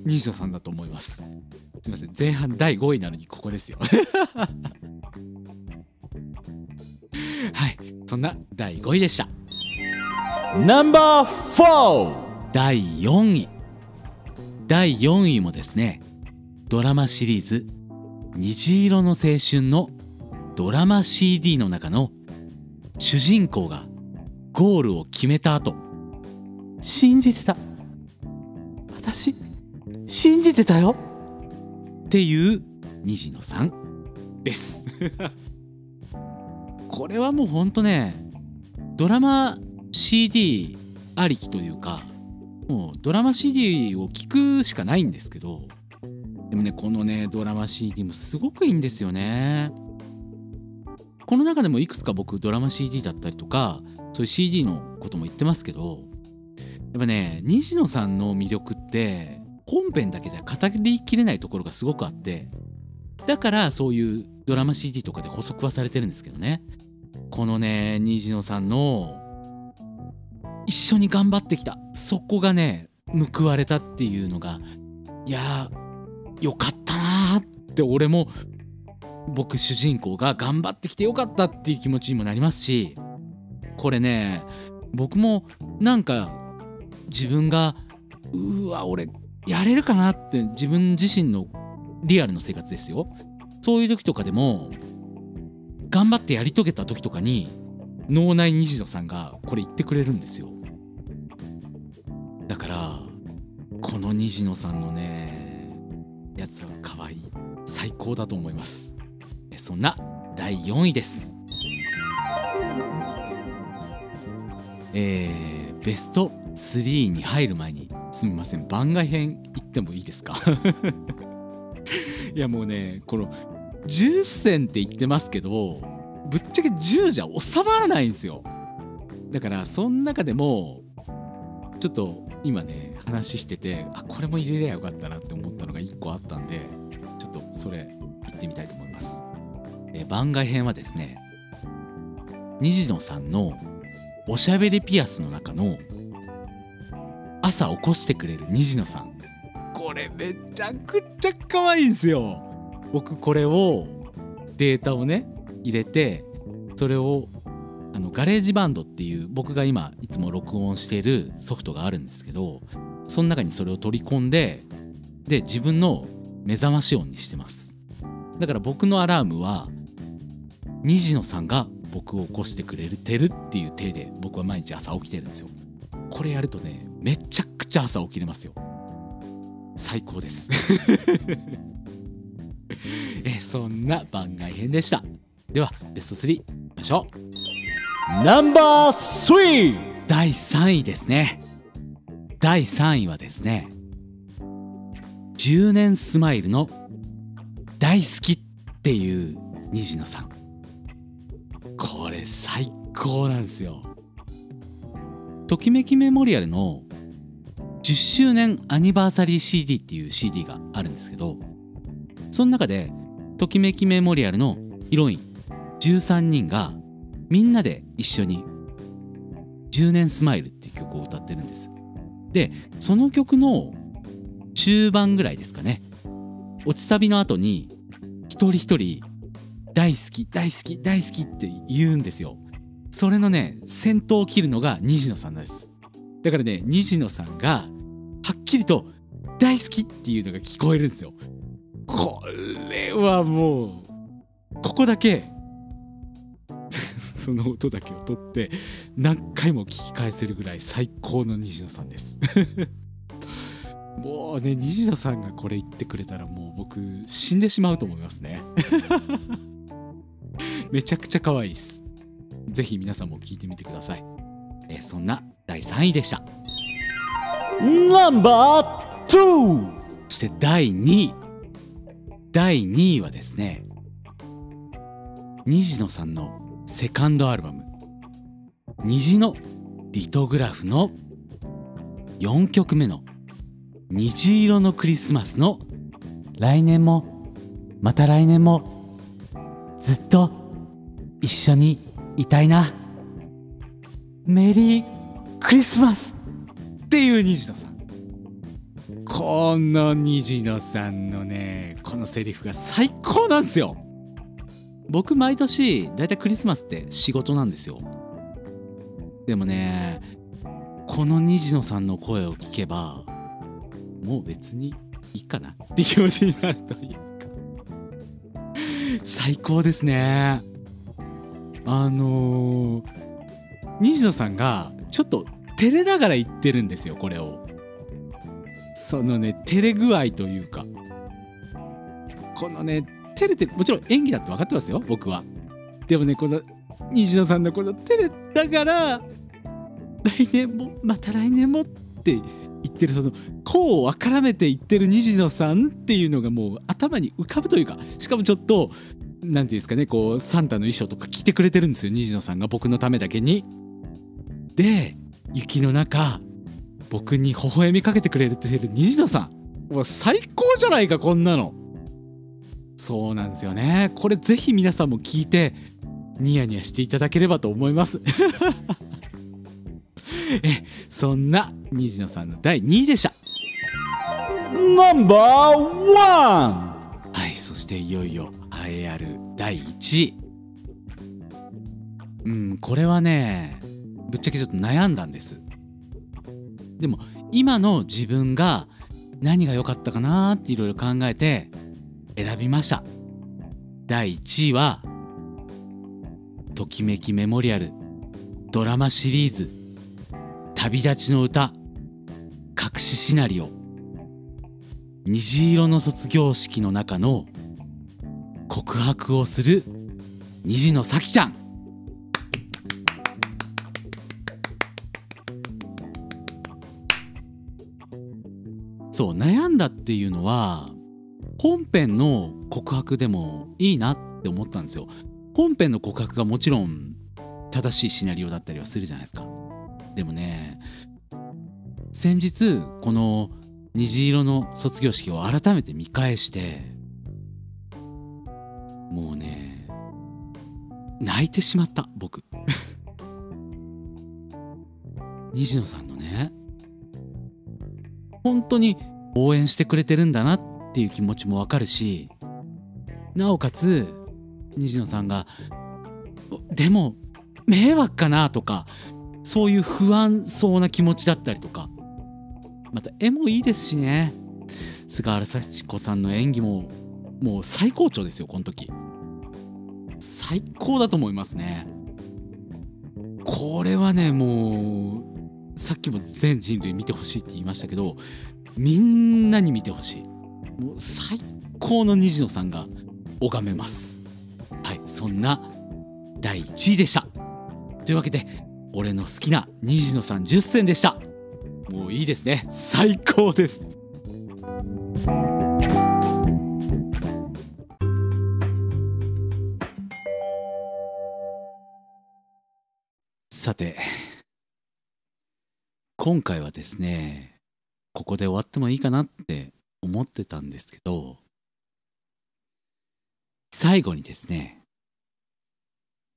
虹野さんだと思います。すいません前半第5位なのにここですよ。(laughs) はいそんな第5位でした。ナンバー4第4位。第4位もですねドラマシリーズ「虹色の青春」のドラマ CD の中の主人公がゴールを決めた後信じてた。私信じてたよ。っていう虹野さんです。(laughs) これはもうほんとねドラマ CD ありきというかもうドラマ CD を聞くしかないんですけどでもねこのねドラマ CD もすごくいいんですよね。この中でもいくつか僕ドラマ CD だったりとかそういう CD のことも言ってますけどやっぱね西野さんの魅力って本編だけじゃ語りきれないところがすごくあってだからそういうドラマ CD とかで補足はされてるんですけどね。このね虹野さんの一緒に頑張ってきた。そこがね報われたっていうのがいやーよかったなーって俺も僕主人公が頑張ってきてよかったっていう気持ちにもなりますしこれね僕もなんか自分がうわ俺やれるかなって自分自身のリアルの生活ですよ。そういう時とかでも頑張ってやり遂げた時とかに脳内虹野さんがこれ言ってくれるんですよ。だからこの虹野さんのねやつは可愛い。最高だと思います。そんな第4位です。えー、ベスト3に入る前にすみません番外編行ってもいいですか？(laughs) いやもうねこの10選って言ってますけどぶっちゃけ10じゃ収まらないんですよ。だからその中でもちょっと今ね話しててあこれも入れりゃよかったなって思ったのが1個あったんでちょっとそれ言ってみたいと思います。え番外編はですね虹野さんのおしゃべりピアスの中の朝起こしてくれる虹野さんこれめちゃくちゃ可愛いんですよ。僕これをデータをね入れてそれをあのガレージバンドっていう僕が今いつも録音しているソフトがあるんですけどその中にそれを取り込んでで自分の目覚まし音にしてます。だから僕のアラームは虹野さんが僕を起こしてくれてるっていう体で僕は毎日朝起きてるんですよ。これやるとねめちゃくちゃ朝起きれますよ。最高です。(laughs) えそんな番外編でした。ではベスト3いきましょう。Number 3第3位ですね。第3位はですね10年スマイルの大好きっていう虹野さんこれ最高なんですよ。ときめきメモリアルの10周年アニバーサリー CD っていう CD があるんですけどその中でときめきメモリアルのヒロイン13人がみんなで一緒に「10年スマイル」っていう曲を歌ってるんです。でその曲の中盤ぐらいですかね。落ちサビの後に一人一人大好き大好き大好きって言うんですよ。それのね先頭を切るのが虹野さんです。だからね虹野さんがはっきりと大好きっていうのが聞こえるんですよ。これはもうここだけ (laughs) その音だけを取って何回も聞き返せるぐらい最高の虹野さんです。(laughs) もうね虹野さんがこれ言ってくれたらもう僕死んでしまうと思いますね。めちゃくちゃ可愛いです。ぜひ皆さんも聞いてみてください。えーそんな第3位でした。Number 2そして第2位。第2位はですね虹野さんのセカンドアルバム「虹のリトグラフ」の4曲目の「虹色のクリスマス」の来年もまた来年もずっと一緒にいたいな。メリークリスマスっていう虹野さん。この虹野さんのねこのセリフが最高なんですよ。僕毎年だいたいクリスマスって仕事なんですよ。でもねこの虹野さんの声を聞けばもう別にいいかなって気持ちになるというか。最高ですね。あのー、虹野さんがちょっと照れながら言ってるんですよこれを。そのね照れ具合というか。このね照れてるもちろん演技だって分かってますよ僕は。でもねこの虹野さんのこの照れだから来年もまた来年もって言ってるそのこうあからめて言ってる虹野さんっていうのがもう頭に浮かぶというかしかもちょっとなんていうんですかねこうサンタの衣装とか着てくれてるんですよ虹野さんが僕のためだけに。で雪の中僕に微笑みかけてくれてる虹野さんもう最高じゃないかこんなのそうなんですよねこれぜひ皆さんも聞いてニヤニヤしていただければと思います (laughs) えそんな虹野さんの第2位でした Number one. はいそしていよいよ栄えある第1位うんこれはねぶっちゃけちょっと悩んだんです。でも今の自分が何が良かったかなーっていろいろ考えて選びました。第1位は「ときめきメモリアル」ドラマシリーズ「旅立ちの歌」隠しシナリオ。虹色の卒業式の中の告白をする虹の咲ちゃん。そう悩んだっていうのは本編の告白でもいいなって思ったんですよ。本編の告白がもちろん正しいシナリオだったりはするじゃないですか。でもね先日この虹色の卒業式を改めて見返してもうね泣いてしまった僕。(laughs) 虹野さんのね本当に応援してくれてるんだなっていう気持ちもわかるしなおかつ虹野さんがでも迷惑かなとかそういう不安そうな気持ちだったりとかまた絵もいいですしね。菅原幸子さんの演技ももう最高潮ですよこの時。最高だと思いますね。これはねもうさっきも全人類見てほしいって言いましたけどみんなに見てほしい。もう最高の虹野さんが拝めます。はいそんな第1位でした。というわけで俺の好きな虹野さん10選でした。もういいですね。最高です。さて今回はですねここで終わってもいいかなって思ってたんですけど最後にですね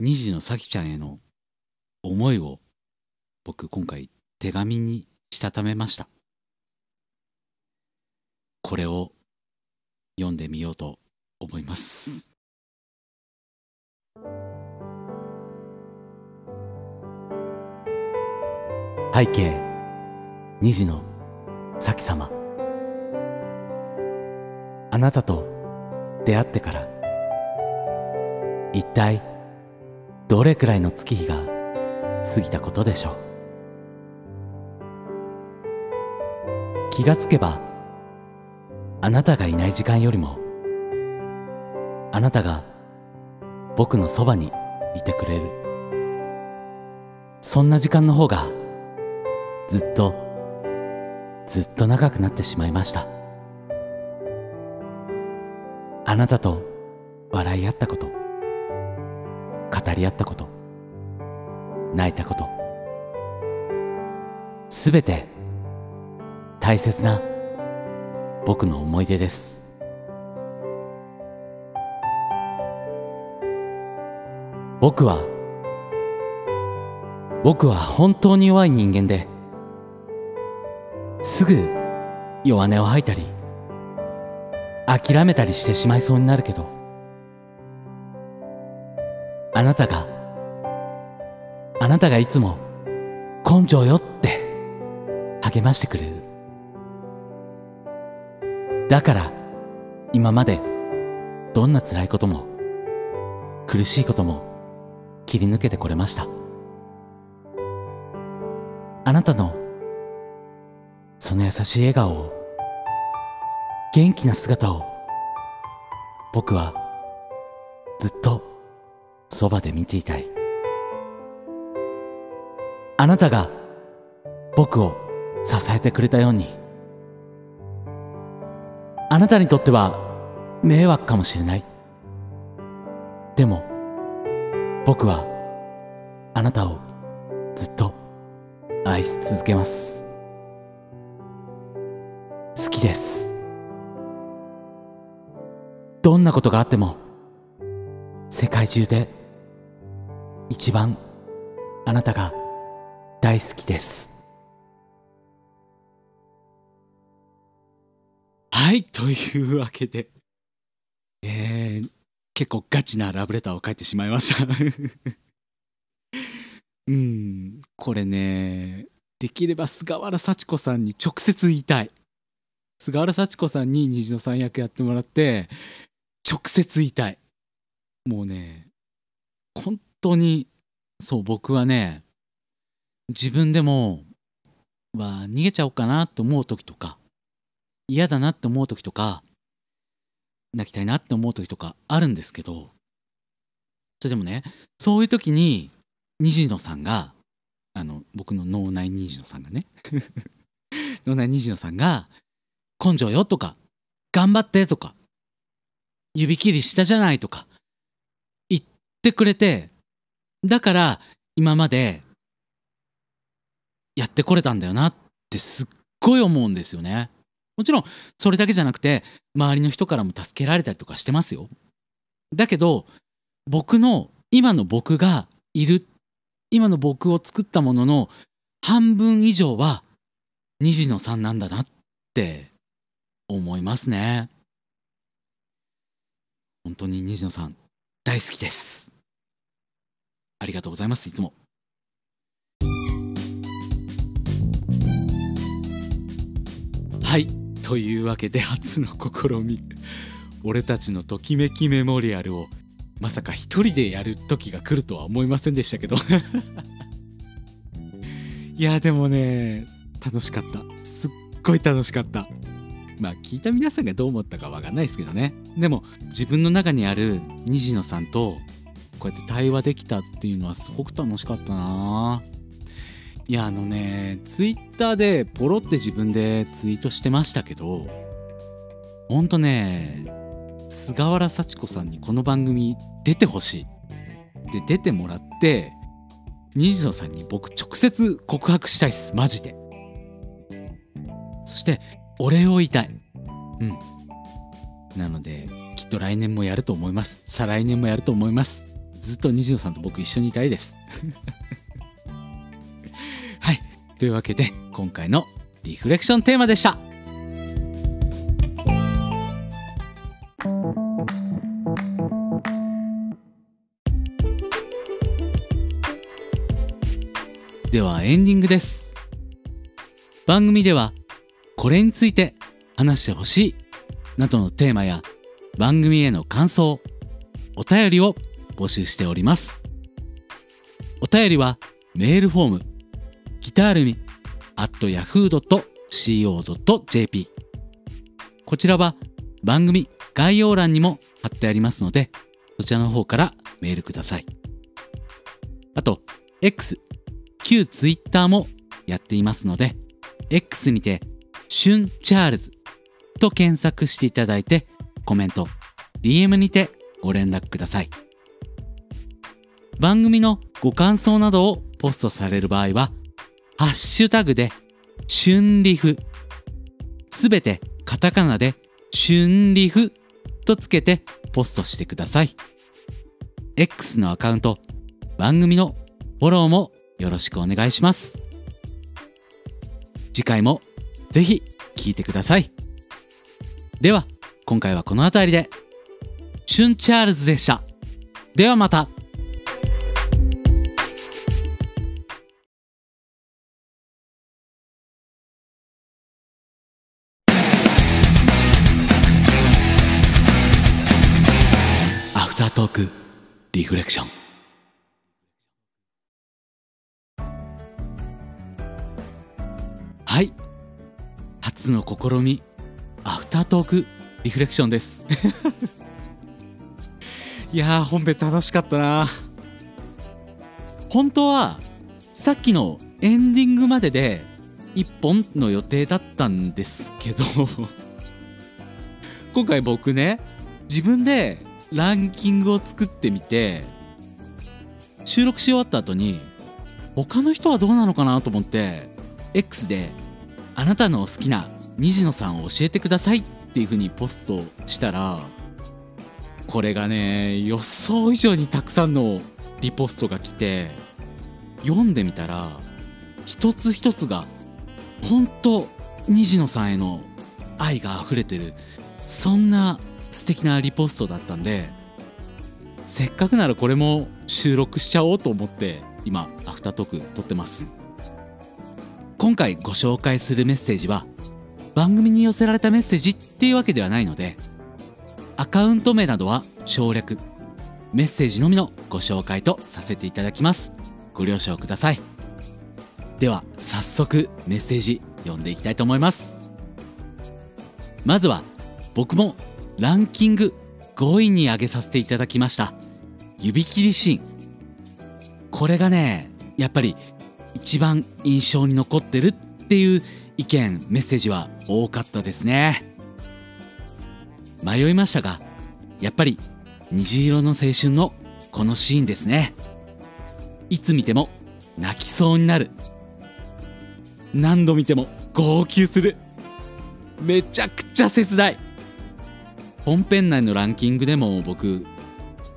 虹の咲ちゃんへの思いを僕今回手紙にしたためました。これを読んでみようと思います。背景虹の咲様。あなたと出会ってから一体どれくらいの月日が過ぎたことでしょう。気がつけばあなたがいない時間よりもあなたが僕のそばにいてくれる。そんな時間の方がずっとずっと長くなってしまいました。あなたと笑い合ったこと語り合ったこと泣いたことすべて大切な僕の思い出です。僕は僕は本当に弱い人間ですぐ弱音を吐いたり諦めたりしてしまいそうになるけどあなたがあなたがいつも根性よって励ましてくれる。だから今までどんな辛いことも苦しいことも切り抜けてこれました。あなたのその優しい笑顔を元気な姿を僕はずっとそばで見ていたい。あなたが僕を支えてくれたように。あなたにとっては迷惑かもしれない。でも、僕は、あなたをずっと愛し続けます。きです。どんなことがあっても、世界中で一番あなたが大好きです。はい、というわけで、えー、結構ガチなラブレターを書いてしまいました。(laughs) うん、これね、できれば菅原幸子さんに直接言いたい。菅原幸子さんに虹の三役やってもらって、直接言いたい。もうね、本当に、そう、僕はね、自分でも、は逃げちゃおうかなと思う時とか、嫌だなって思う時とか、泣きたいなって思う時とかあるんですけど、それでもね、そういう時に、虹野さんが、あの、僕の脳内虹野さんがね、(laughs) 脳内虹野さんが、根性よとか、頑張ってとか、指切りしたじゃないとか、言ってくれて、だから今までやってこれたんだよなってすっごい思うんですよね。もちろんそれだけじゃなくて周りの人からも助けられたりとかしてますよ。だけど僕の今の僕がいる今の僕を作ったものの半分以上は虹野さんなんだなって思いますね。本当に虹野さん大好きです。ありがとうございます、いつも。はい、というわけで初の試み。俺たちのときめきメモリアルをまさか一人でやる時が来るとは思いませんでしたけど。(laughs) いや、でもね、楽しかった。すっごい楽しかった。まあ聞いた皆さんがどう思ったかわかんないですけどね。でも自分の中にある虹野さんとこうやって対話できたっていうのはすごく楽しかったな。いやあのねツイッターでポロって自分でツイートしてましたけどほんとね菅原幸子さんにこの番組出てほしい。で出てもらって虹野さんに僕直接告白したいっす。マジで。そしてお礼を言いたいうんなのできっと来年もやると思います再来年もやると思いますずっと虹野さんと僕一緒にいたいです。(laughs) はい。というわけで、今回のリフレクションテーマでした。ではエンディングです。番組ではこれについて話してほしいなどのテーマや番組への感想、お便りを募集しております。お便りはメールフォーム、ギタールミ、at yahoo.co.jp。こちらは番組概要欄にも貼ってありますので、そちらの方からメールください。あと、X、旧 Twitter もやっていますので、X にて、シュンチャールズと検索していただいて、コメント、DM にてご連絡ください。番組のご感想などをポストされる場合は、ハッシュタグで、春リフ。すべてカタカナで、春リフとつけてポストしてください。X のアカウント、番組のフォローもよろしくお願いします。次回もぜひ聞いてください。では、今回はこの辺りで、シュンチャールズでした。ではまた。アフタートークリフレクション初の試みアフタートークリフレクションです。(laughs) いやー本編楽しかったな。本当はさっきのエンディングまでで1本の予定だったんですけど (laughs) 今回僕ね自分でランキングを作ってみて収録し終わった後に他の人はどうなのかなと思って X で「あなたの好きな虹野さんを教えてください」っていう風にポストしたらこれがね予想以上にたくさんのリポストが来て読んでみたら一つ一つが本当虹野さんへの愛が溢れてるそんな素敵なリポストだったんでせっかくならこれも収録しちゃおうと思って今アフタートーク撮ってます。今回ご紹介するメッセージは番組に寄せられたメッセージっていうわけではないのでアカウント名などは省略メッセージのみのご紹介とさせていただきます。ご了承ください。では早速メッセージ読んでいきたいと思います。まずは僕もランキング5位に上げさせていただきました。指切りシーン。これがねやっぱり一番印象に残ってるっていう意見メッセージは多かったですね。迷いましたがやっぱり虹色の青春のこのシーンですね。いつ見ても泣きそうになる。何度見ても号泣する。めちゃくちゃ切ない。本編内のランキングでも僕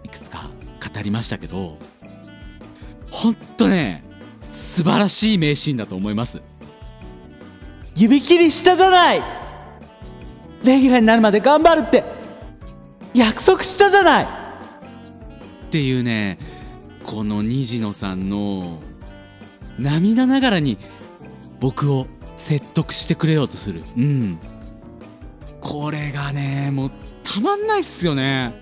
いくつか語りましたけどほんとね素晴らしい名シーンだと思います。指切りしたじゃない。レギュラーになるまで頑張るって。約束したじゃない。っていうねこの虹野さんの涙ながらに僕を説得してくれようとする。うん。これがねもうたまんないっすよね。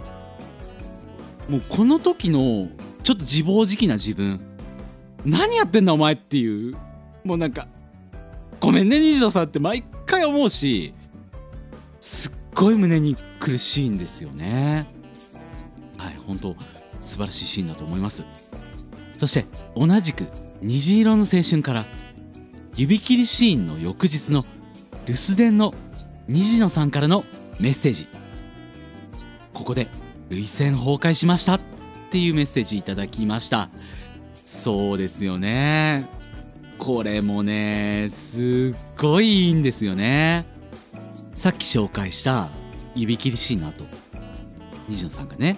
もうこの時のちょっと自暴自棄な自分何やってんだお前っていう。もうなんかごめんね虹野さんって毎回思うしすっごい胸に苦しいんですよね。はい本当素晴らしいシーンだと思います。そして同じく虹色の青春から指切りシーンの翌日の留守電の虹野さんからのメッセージ。ここで涙腺崩壊しましたっていうメッセージいただきました。そうですよね。これもねすっごいいいんですよね。さっき紹介した指切りシーンの後虹野さんがね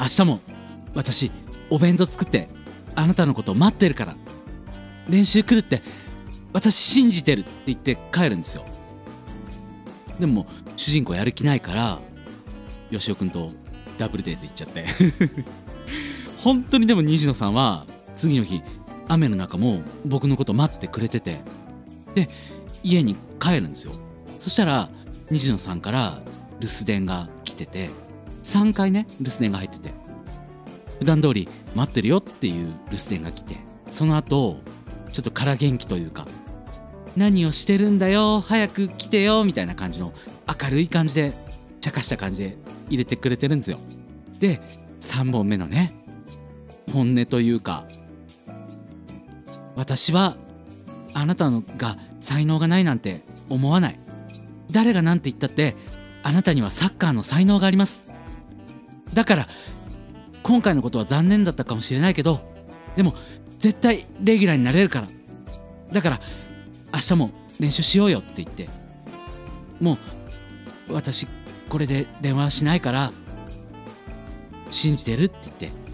明日も私お弁当作ってあなたのこと待ってるから練習来るって私信じてるって言って帰るんですよ。でも主人公やる気ないからよしおくんとダブルデート行っちゃって。本当にでも虹野さんは次の日雨の中も僕のこと待ってくれててで家に帰るんですよ。そしたら虹野さんから留守電が来てて3回ね留守電が入ってて普段通り待ってるよっていう留守電が来てその後ちょっと空元気というか何をしてるんだよ早く来てよみたいな感じの明るい感じで茶化した感じで入れてくれてるんですよ。で3本目のね本音というか私はあなたのが才能がないなんて思わない。誰が何て言ったってあなたにはサッカーの才能があります。だから今回のことは残念だったかもしれないけどでも絶対レギュラーになれるから。だから明日も練習しようよって言って。もう私これで電話しないから信じてるって言って。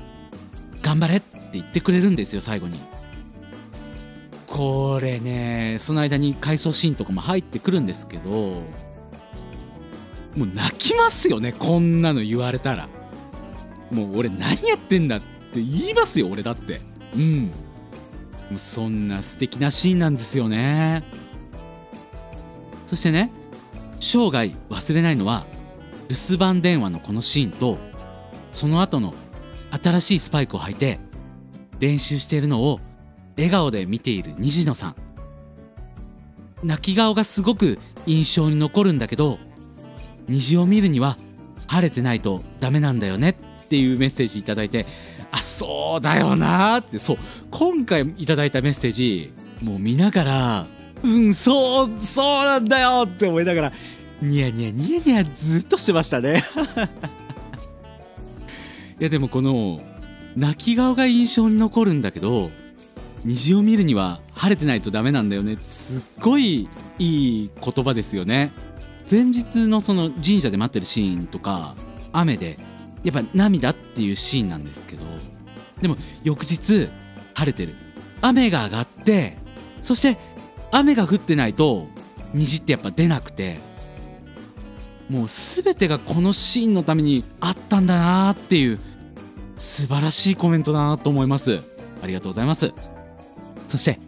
頑張れって言ってくれるんですよ最後に。これねその間に回想シーンとかも入ってくるんですけどもう泣きますよねこんなの言われたら。もう俺何やってんだって言いますよ俺だって。うん。もうそんな素敵なシーンなんですよね。そしてね生涯忘れないのは留守番電話のこのシーンとその後の新しいスパイクを履いて練習しているのを笑顔で見ている虹野さん。泣き顔がすごく印象に残るんだけど虹を見るには晴れてないとダメなんだよねっていうメッセージいただいてあそうだよなってそう今回いただいたメッセージもう見ながらうんそうそうなんだよって思いながらニヤニヤニヤニヤずっとしてましたね。(laughs) いやでもこの泣き顔が印象に残るんだけど虹を見るには晴れてないとダメなんだよね。すっごいいい言葉ですよね。前日のその神社で待ってるシーンとか雨でやっぱ涙っていうシーンなんですけどでも翌日晴れてる。雨が上がってそして雨が降ってないと虹ってやっぱ出なくてもう全てがこのシーンのためにあったんだなーっていう素晴らしいコメントだなと思います。ありがとうございます。そして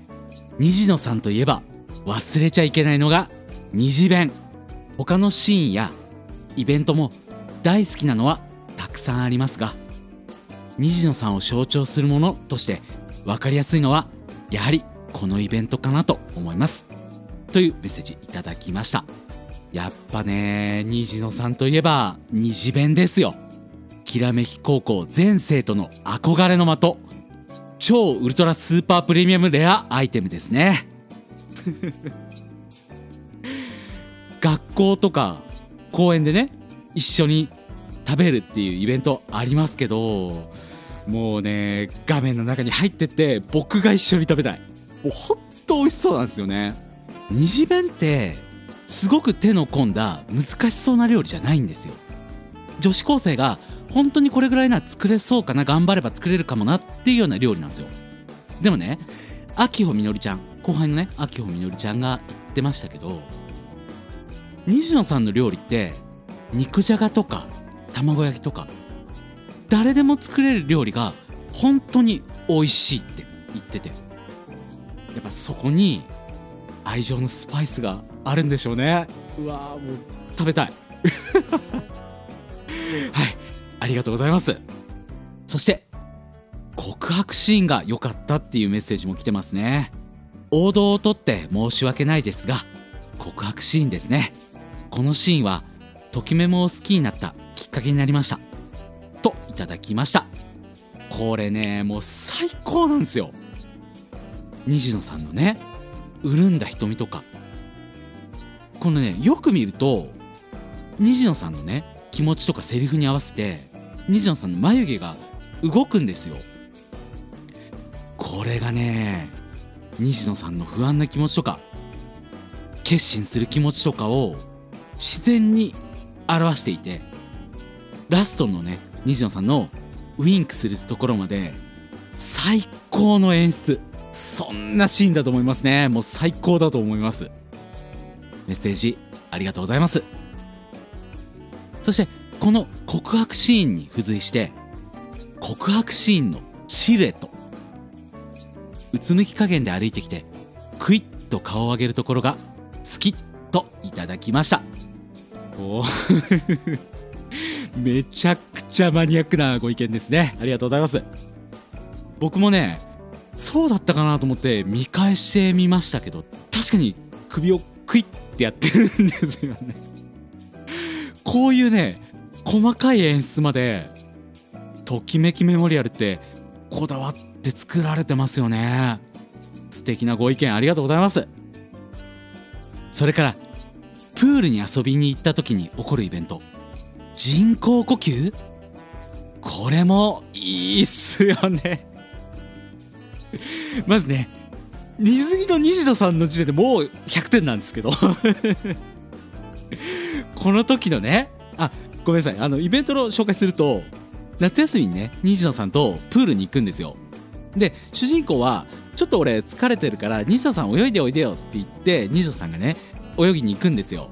虹野さんといえば忘れちゃいけないのが虹弁。他のシーンやイベントも大好きなのはたくさんありますが虹野さんを象徴するものとして分かりやすいのはやはりこのイベントかなと思います。というメッセージいただきました。やっぱね虹野さんといえば虹弁ですよ。きらめき高校全生徒の憧れの的。超ウルトラスーパープレミアムレアアイテムですね。(laughs) 学校とか公園でね一緒に食べるっていうイベントありますけどもうね画面の中に入ってって僕が一緒に食べたい。もうほんと美味しそうなんですよね。虹弁ってすごく手の込んだ難しそうな料理じゃないんですよ。女子高生が本当にこれぐらいなら作れそうかな頑張れば作れるかもなっていうような料理なんですよ。でもね秋穂みのりちゃん後輩のね秋穂みのりちゃんが言ってましたけど西野さんの料理って肉じゃがとか卵焼きとか誰でも作れる料理が本当に美味しいって言ってて。やっぱそこに愛情のスパイスがあるんでしょうね。うわーもう食べたい。(laughs) はい。ありがとうございます。そして告白シーンが良かったっていうメッセージも来てますね。王道をとって申し訳ないですが告白シーンですね。このシーンはときメモを好きになったきっかけになりました。といただきました。これねもう最高なんですよ。虹野さんのね潤んだ瞳とかこのねよく見ると虹野さんのね気持ちとかセリフに合わせて虹野さんの眉毛が動くんですよ。これがね虹野さんの不安な気持ちとか決心する気持ちとかを自然に表していてラストのね虹野さんのウインクするところまで最高の演出。そんなシーンだと思いますね。もう最高だと思います。メッセージありがとうございます。そしてこの告白シーンに付随して告白シーンのシルエットうつむき加減で歩いてきてクイッと顔を上げるところが好きといただきました。おー。(laughs) めちゃくちゃマニアックなご意見ですね。ありがとうございます。僕もねそうだったかなと思って見返してみましたけど確かに首をクイッてやってるんですよね。こういうね細かい演出までときめきメモリアルってこだわって作られてますよね。素敵なご意見ありがとうございます。それからプールに遊びに行った時に起こるイベント。人工呼吸？これもいいっすよね。(laughs) まずね水着の虹野さんの時点でもう100点なんですけど。(laughs) この時のねあごめんなさい。あのイベントの紹介すると夏休みにね虹野さんとプールに行くんですよ。で主人公はちょっと俺疲れてるから虹野さん泳いでおいでよって言って虹野さんがね泳ぎに行くんですよ。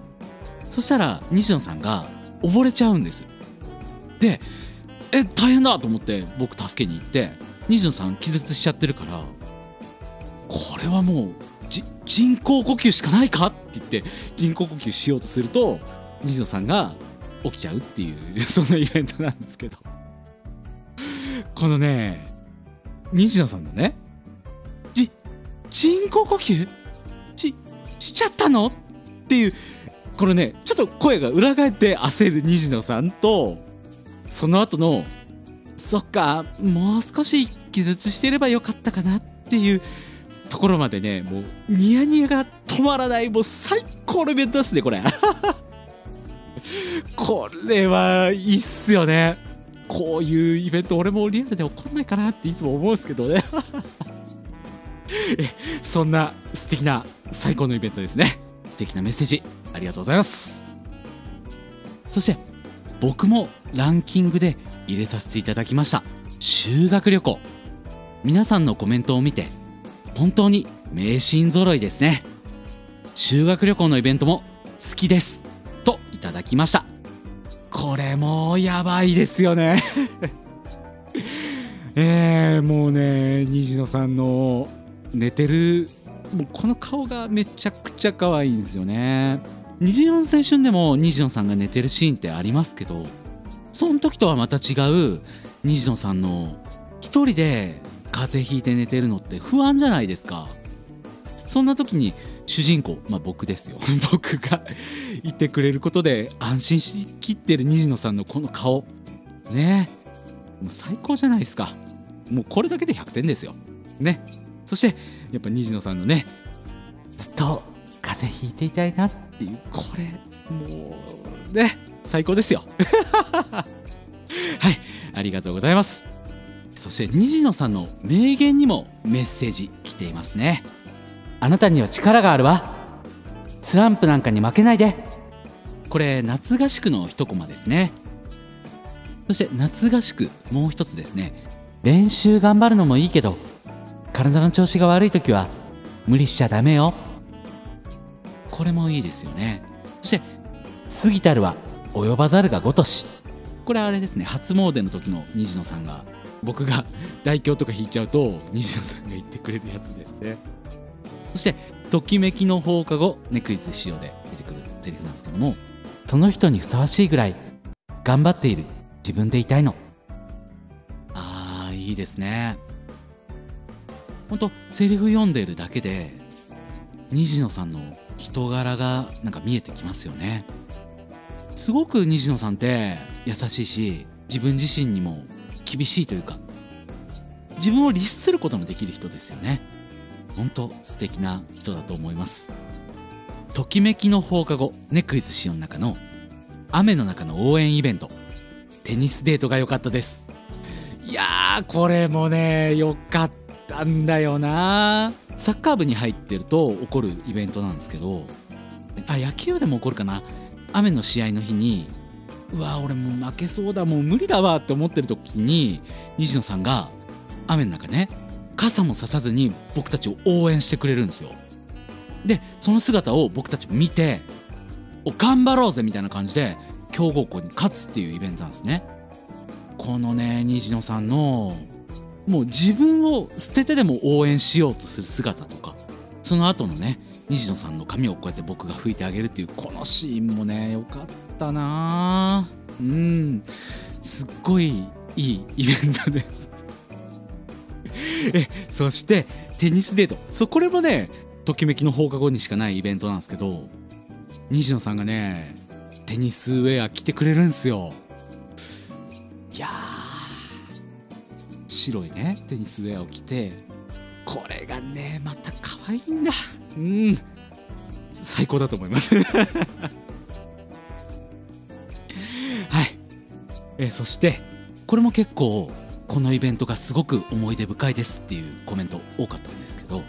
そしたら虹野さんが溺れちゃうんです。でえ大変だと思って僕助けに行って虹野さん気絶しちゃってるからこれはもう人工呼吸しかないかって言って人工呼吸しようとすると虹野さんが起きちゃうっていうそんなイベントなんですけど。(laughs) このね虹野さんのねじ人工呼吸？ししちゃったの？っていうこれねちょっと声が裏返って焦る虹野さんとその後のそっかもう少し気絶してればよかったかなっていうところまでねもうニヤニヤが止まらないもう最高のイベントですねこれ。(laughs) これはいいっすよね。こういうイベント俺もリアルで起こんないかなっていつも思うんですけどね。(laughs) そんな素敵な最高のイベントですね。素敵なメッセージありがとうございます。そして僕もランキングで入れさせていただきました。修学旅行。皆さんのコメントを見て本当に名シーン揃いですね。修学旅行のイベントも好きですといただきました。これもやばいですよね。(laughs) えー、もうね虹野さんの寝てるもうこの顔がめちゃくちゃ可愛いんですよね。虹色の青春でも虹野さんが寝てるシーンってありますけどその時とはまた違う虹野さんの一人で風邪ひいて寝てるのって不安じゃないですか。そんな時に主人公まあ僕ですよ。(laughs) 僕が (laughs) いてくれることで安心しきってる虹野さんのこの顔。ね。もう最高じゃないですか。もうこれだけで100点ですよ。ね。そしてやっぱ虹野さんのねずっと風邪ひいていたいなっていうこれもうね。最高ですよ。(laughs) はい。ありがとうございます。そして虹野さんの名言にもメッセージ来ていますね。あなたには力があるわ。スランプなんかに負けないで。これ夏合宿の一コマですね。そして夏合宿もう一つですね。練習頑張るのもいいけど体の調子が悪い時は無理しちゃダメよ。これもいいですよね。そして過ぎたるは及ばざるがごとし。これあれですね。初詣の時の虹野さんが僕が大凶とか引いちゃうと虹野さんが言ってくれるやつですね。そして「ときめきの放課後」ねクイズしようで出てくるセリフなんですけどもその人にふさわしいぐらい頑張っている自分でいたいの。あーいいですね。ほんとセリフ読んでるだけで虹野さんの人柄がなんか見えてきますよね。すごく虹野さんって優しいし自分自身にも厳しいというか自分を律することもできる人ですよね。ほんと素敵な人だと思います。ときめきの放課後ねクイズしようの中の雨の中の応援イベント。テニスデートが良かったです。いやーこれもね良かったんだよな。サッカー部に入ってると起こるイベントなんですけどあ野球でも起こるかな。雨の試合の日にうわ俺もう負けそうだもう無理だわって思ってる時に西野さんが雨の中ね傘もささずに僕たちを応援してくれるんですよ。でその姿を僕たちも見てお頑張ろうぜみたいな感じで強豪校に勝つっていうイベントなんですね。このね虹野さんのもう自分を捨ててでも応援しようとする姿とかその後のね虹野さんの髪をこうやって僕が拭いてあげるっていうこのシーンもねよかったな。うん。すっごいいいイベントです。(laughs) えそしてテニスデート。そうこれもねときめきの放課後にしかないイベントなんですけど虹野さんがねテニスウェア着てくれるんすよ。いや白いねテニスウェアを着て。これがねまた可愛いんだ。うん。最高だと思います。はいえそしてこれも結構このイベントがすごく思い出深いですっていうコメント多かったんですけど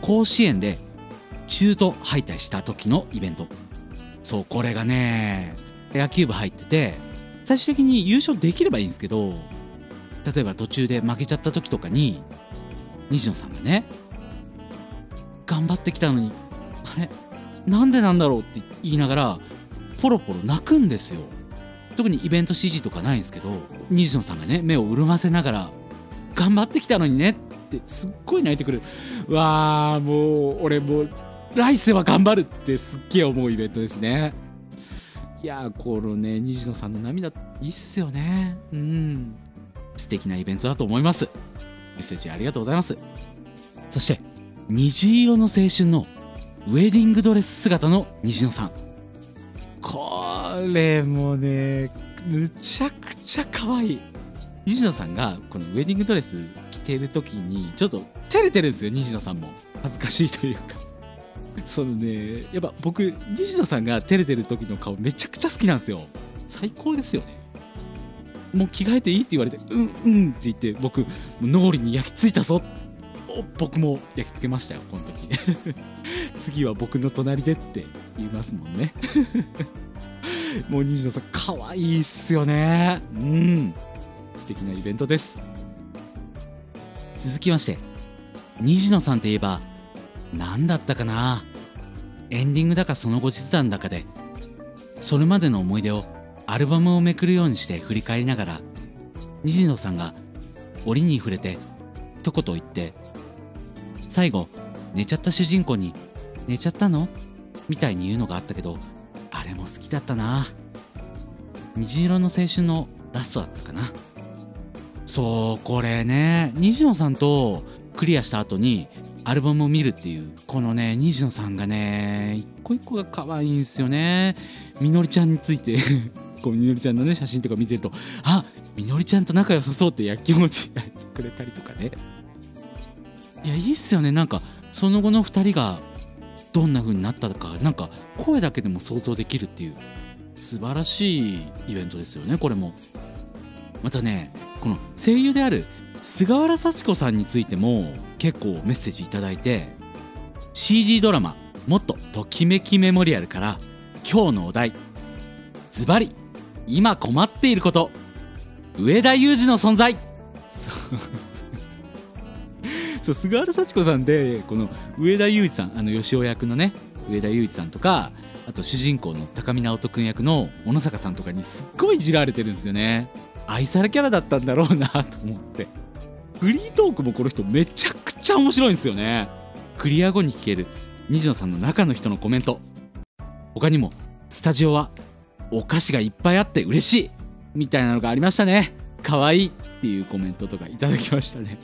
甲子園で中途敗退した時のイベント。そうこれがね野球部入ってて最終的に優勝できればいいんですけど例えば途中で負けちゃった時とかに西野さんがね頑張ってきたのにあれなんでなんだろうって言いながらポロポロ泣くんですよ。特にイベント指示とかないんですけど西野さんがね目を潤ませながら頑張ってきたのにねってすっごい泣いてくる。わあもう俺もう来世は頑張るってすっげえ思うイベントですね。いやこのね虹野さんの涙いいっすよね。うん。素敵なイベントだと思います。メッセージありがとうございます。そして虹色の青春のウェディングドレス姿の虹野さん。これもねむちゃくちゃ可愛い。虹野さんがこのウェディングドレス着てる時にちょっと照れてるんですよ虹野さんも。恥ずかしいというか。(laughs) そのねやっぱ僕虹野さんが照れてる時の顔めちゃくちゃ好きなんですよ。最高ですよね。もう着替えていいって言われてうんうんって言って僕脳裏に焼き付いたぞ。僕も焼き付けましたよこの時。(laughs) 次は僕の隣でって言いますもんね。(laughs) もう虹野さん可愛いっすよね。うん。素敵なイベントです。続きまして虹野さんといえば何だったかな？エンディングだかその後日談だかでそれまでの思い出をアルバムをめくるようにして振り返りながら虹野さんが折に触れて一言言って最後寝ちゃった主人公に「寝ちゃったの?」みたいに言うのがあったけどあれも好きだったな。虹色の青春のラストだったかな。そうこれね。虹野さんとクリアした後にアルバムを見るっていうこのね虹野さんがね一個一個が可愛いんですよね。みのりちゃんについて。(laughs) こうみのりちゃんのね写真とか見てるとあみのりちゃんと仲良さそうってやきもち焼いてくれたりとかね。いやいいっすよね。なんかその後の2人がどんな風になったかなんか声だけでも想像できるっていう素晴らしいイベントですよねこれも。またねこの声優である菅原幸子さんについても結構メッセージいただいて CD ドラマ「もっとときめきメモリアル」から今日のお題ズバリ今困っていること上田裕二の存在。そう菅原幸子さんでこの上田裕二さんあの吉尾役のね上田裕二さんとかあと主人公の高見直人君役の小野坂さんとかにすっごいいじられてるんですよね。愛されキャラだったんだろうなと思って。フリートークもこの人めちゃくちゃ面白いんですよね。クリア後に聞ける虹野さんの中の人のコメント。他にもスタジオはお菓子がいっぱいあって嬉しいみたいなのがありましたね。可愛いっていうコメントとかいただきましたね。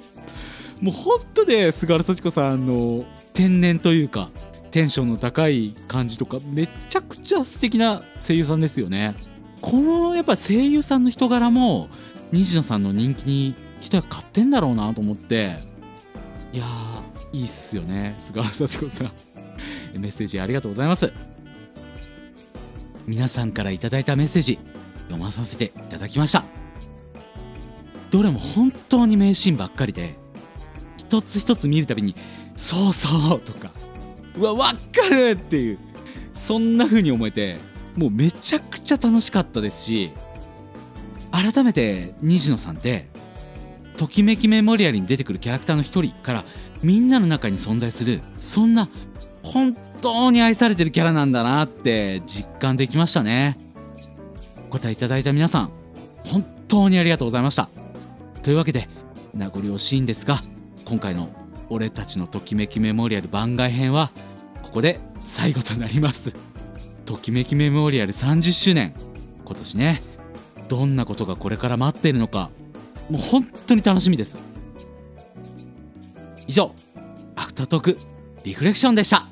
もうほんとね菅原幸子さんの天然というかテンションの高い感じとかめちゃくちゃ素敵な声優さんですよね。このやっぱ声優さんの人柄も虹野さんの人気に一役買ってんだろうなと思っていやーいいっすよね菅原幸子さん。(laughs) メッセージありがとうございます。皆さんからいただいたメッセージ読まさせていただきました。どれも本当に名シーンばっかりで一つ一つ見るたびに「そうそう」とか「うわ分かる!」っていうそんな風に思えてもうめちゃくちゃ楽しかったですし改めて虹野さんって「ときめきメモリアル」に出てくるキャラクターの一人からみんなの中に存在するそんな本当に愛されてるキャラなんだなって実感できましたねお答えいただいた皆さん本当にありがとうございましたというわけで名残惜しいんですが今回の「俺たちのときめきメモリアル番外編」はここで最後となります。ときめきメモリアル30周年。今年ね。どんなことがこれから待っているのか。もう本当に楽しみです。以上アフタートークリフレクションでした。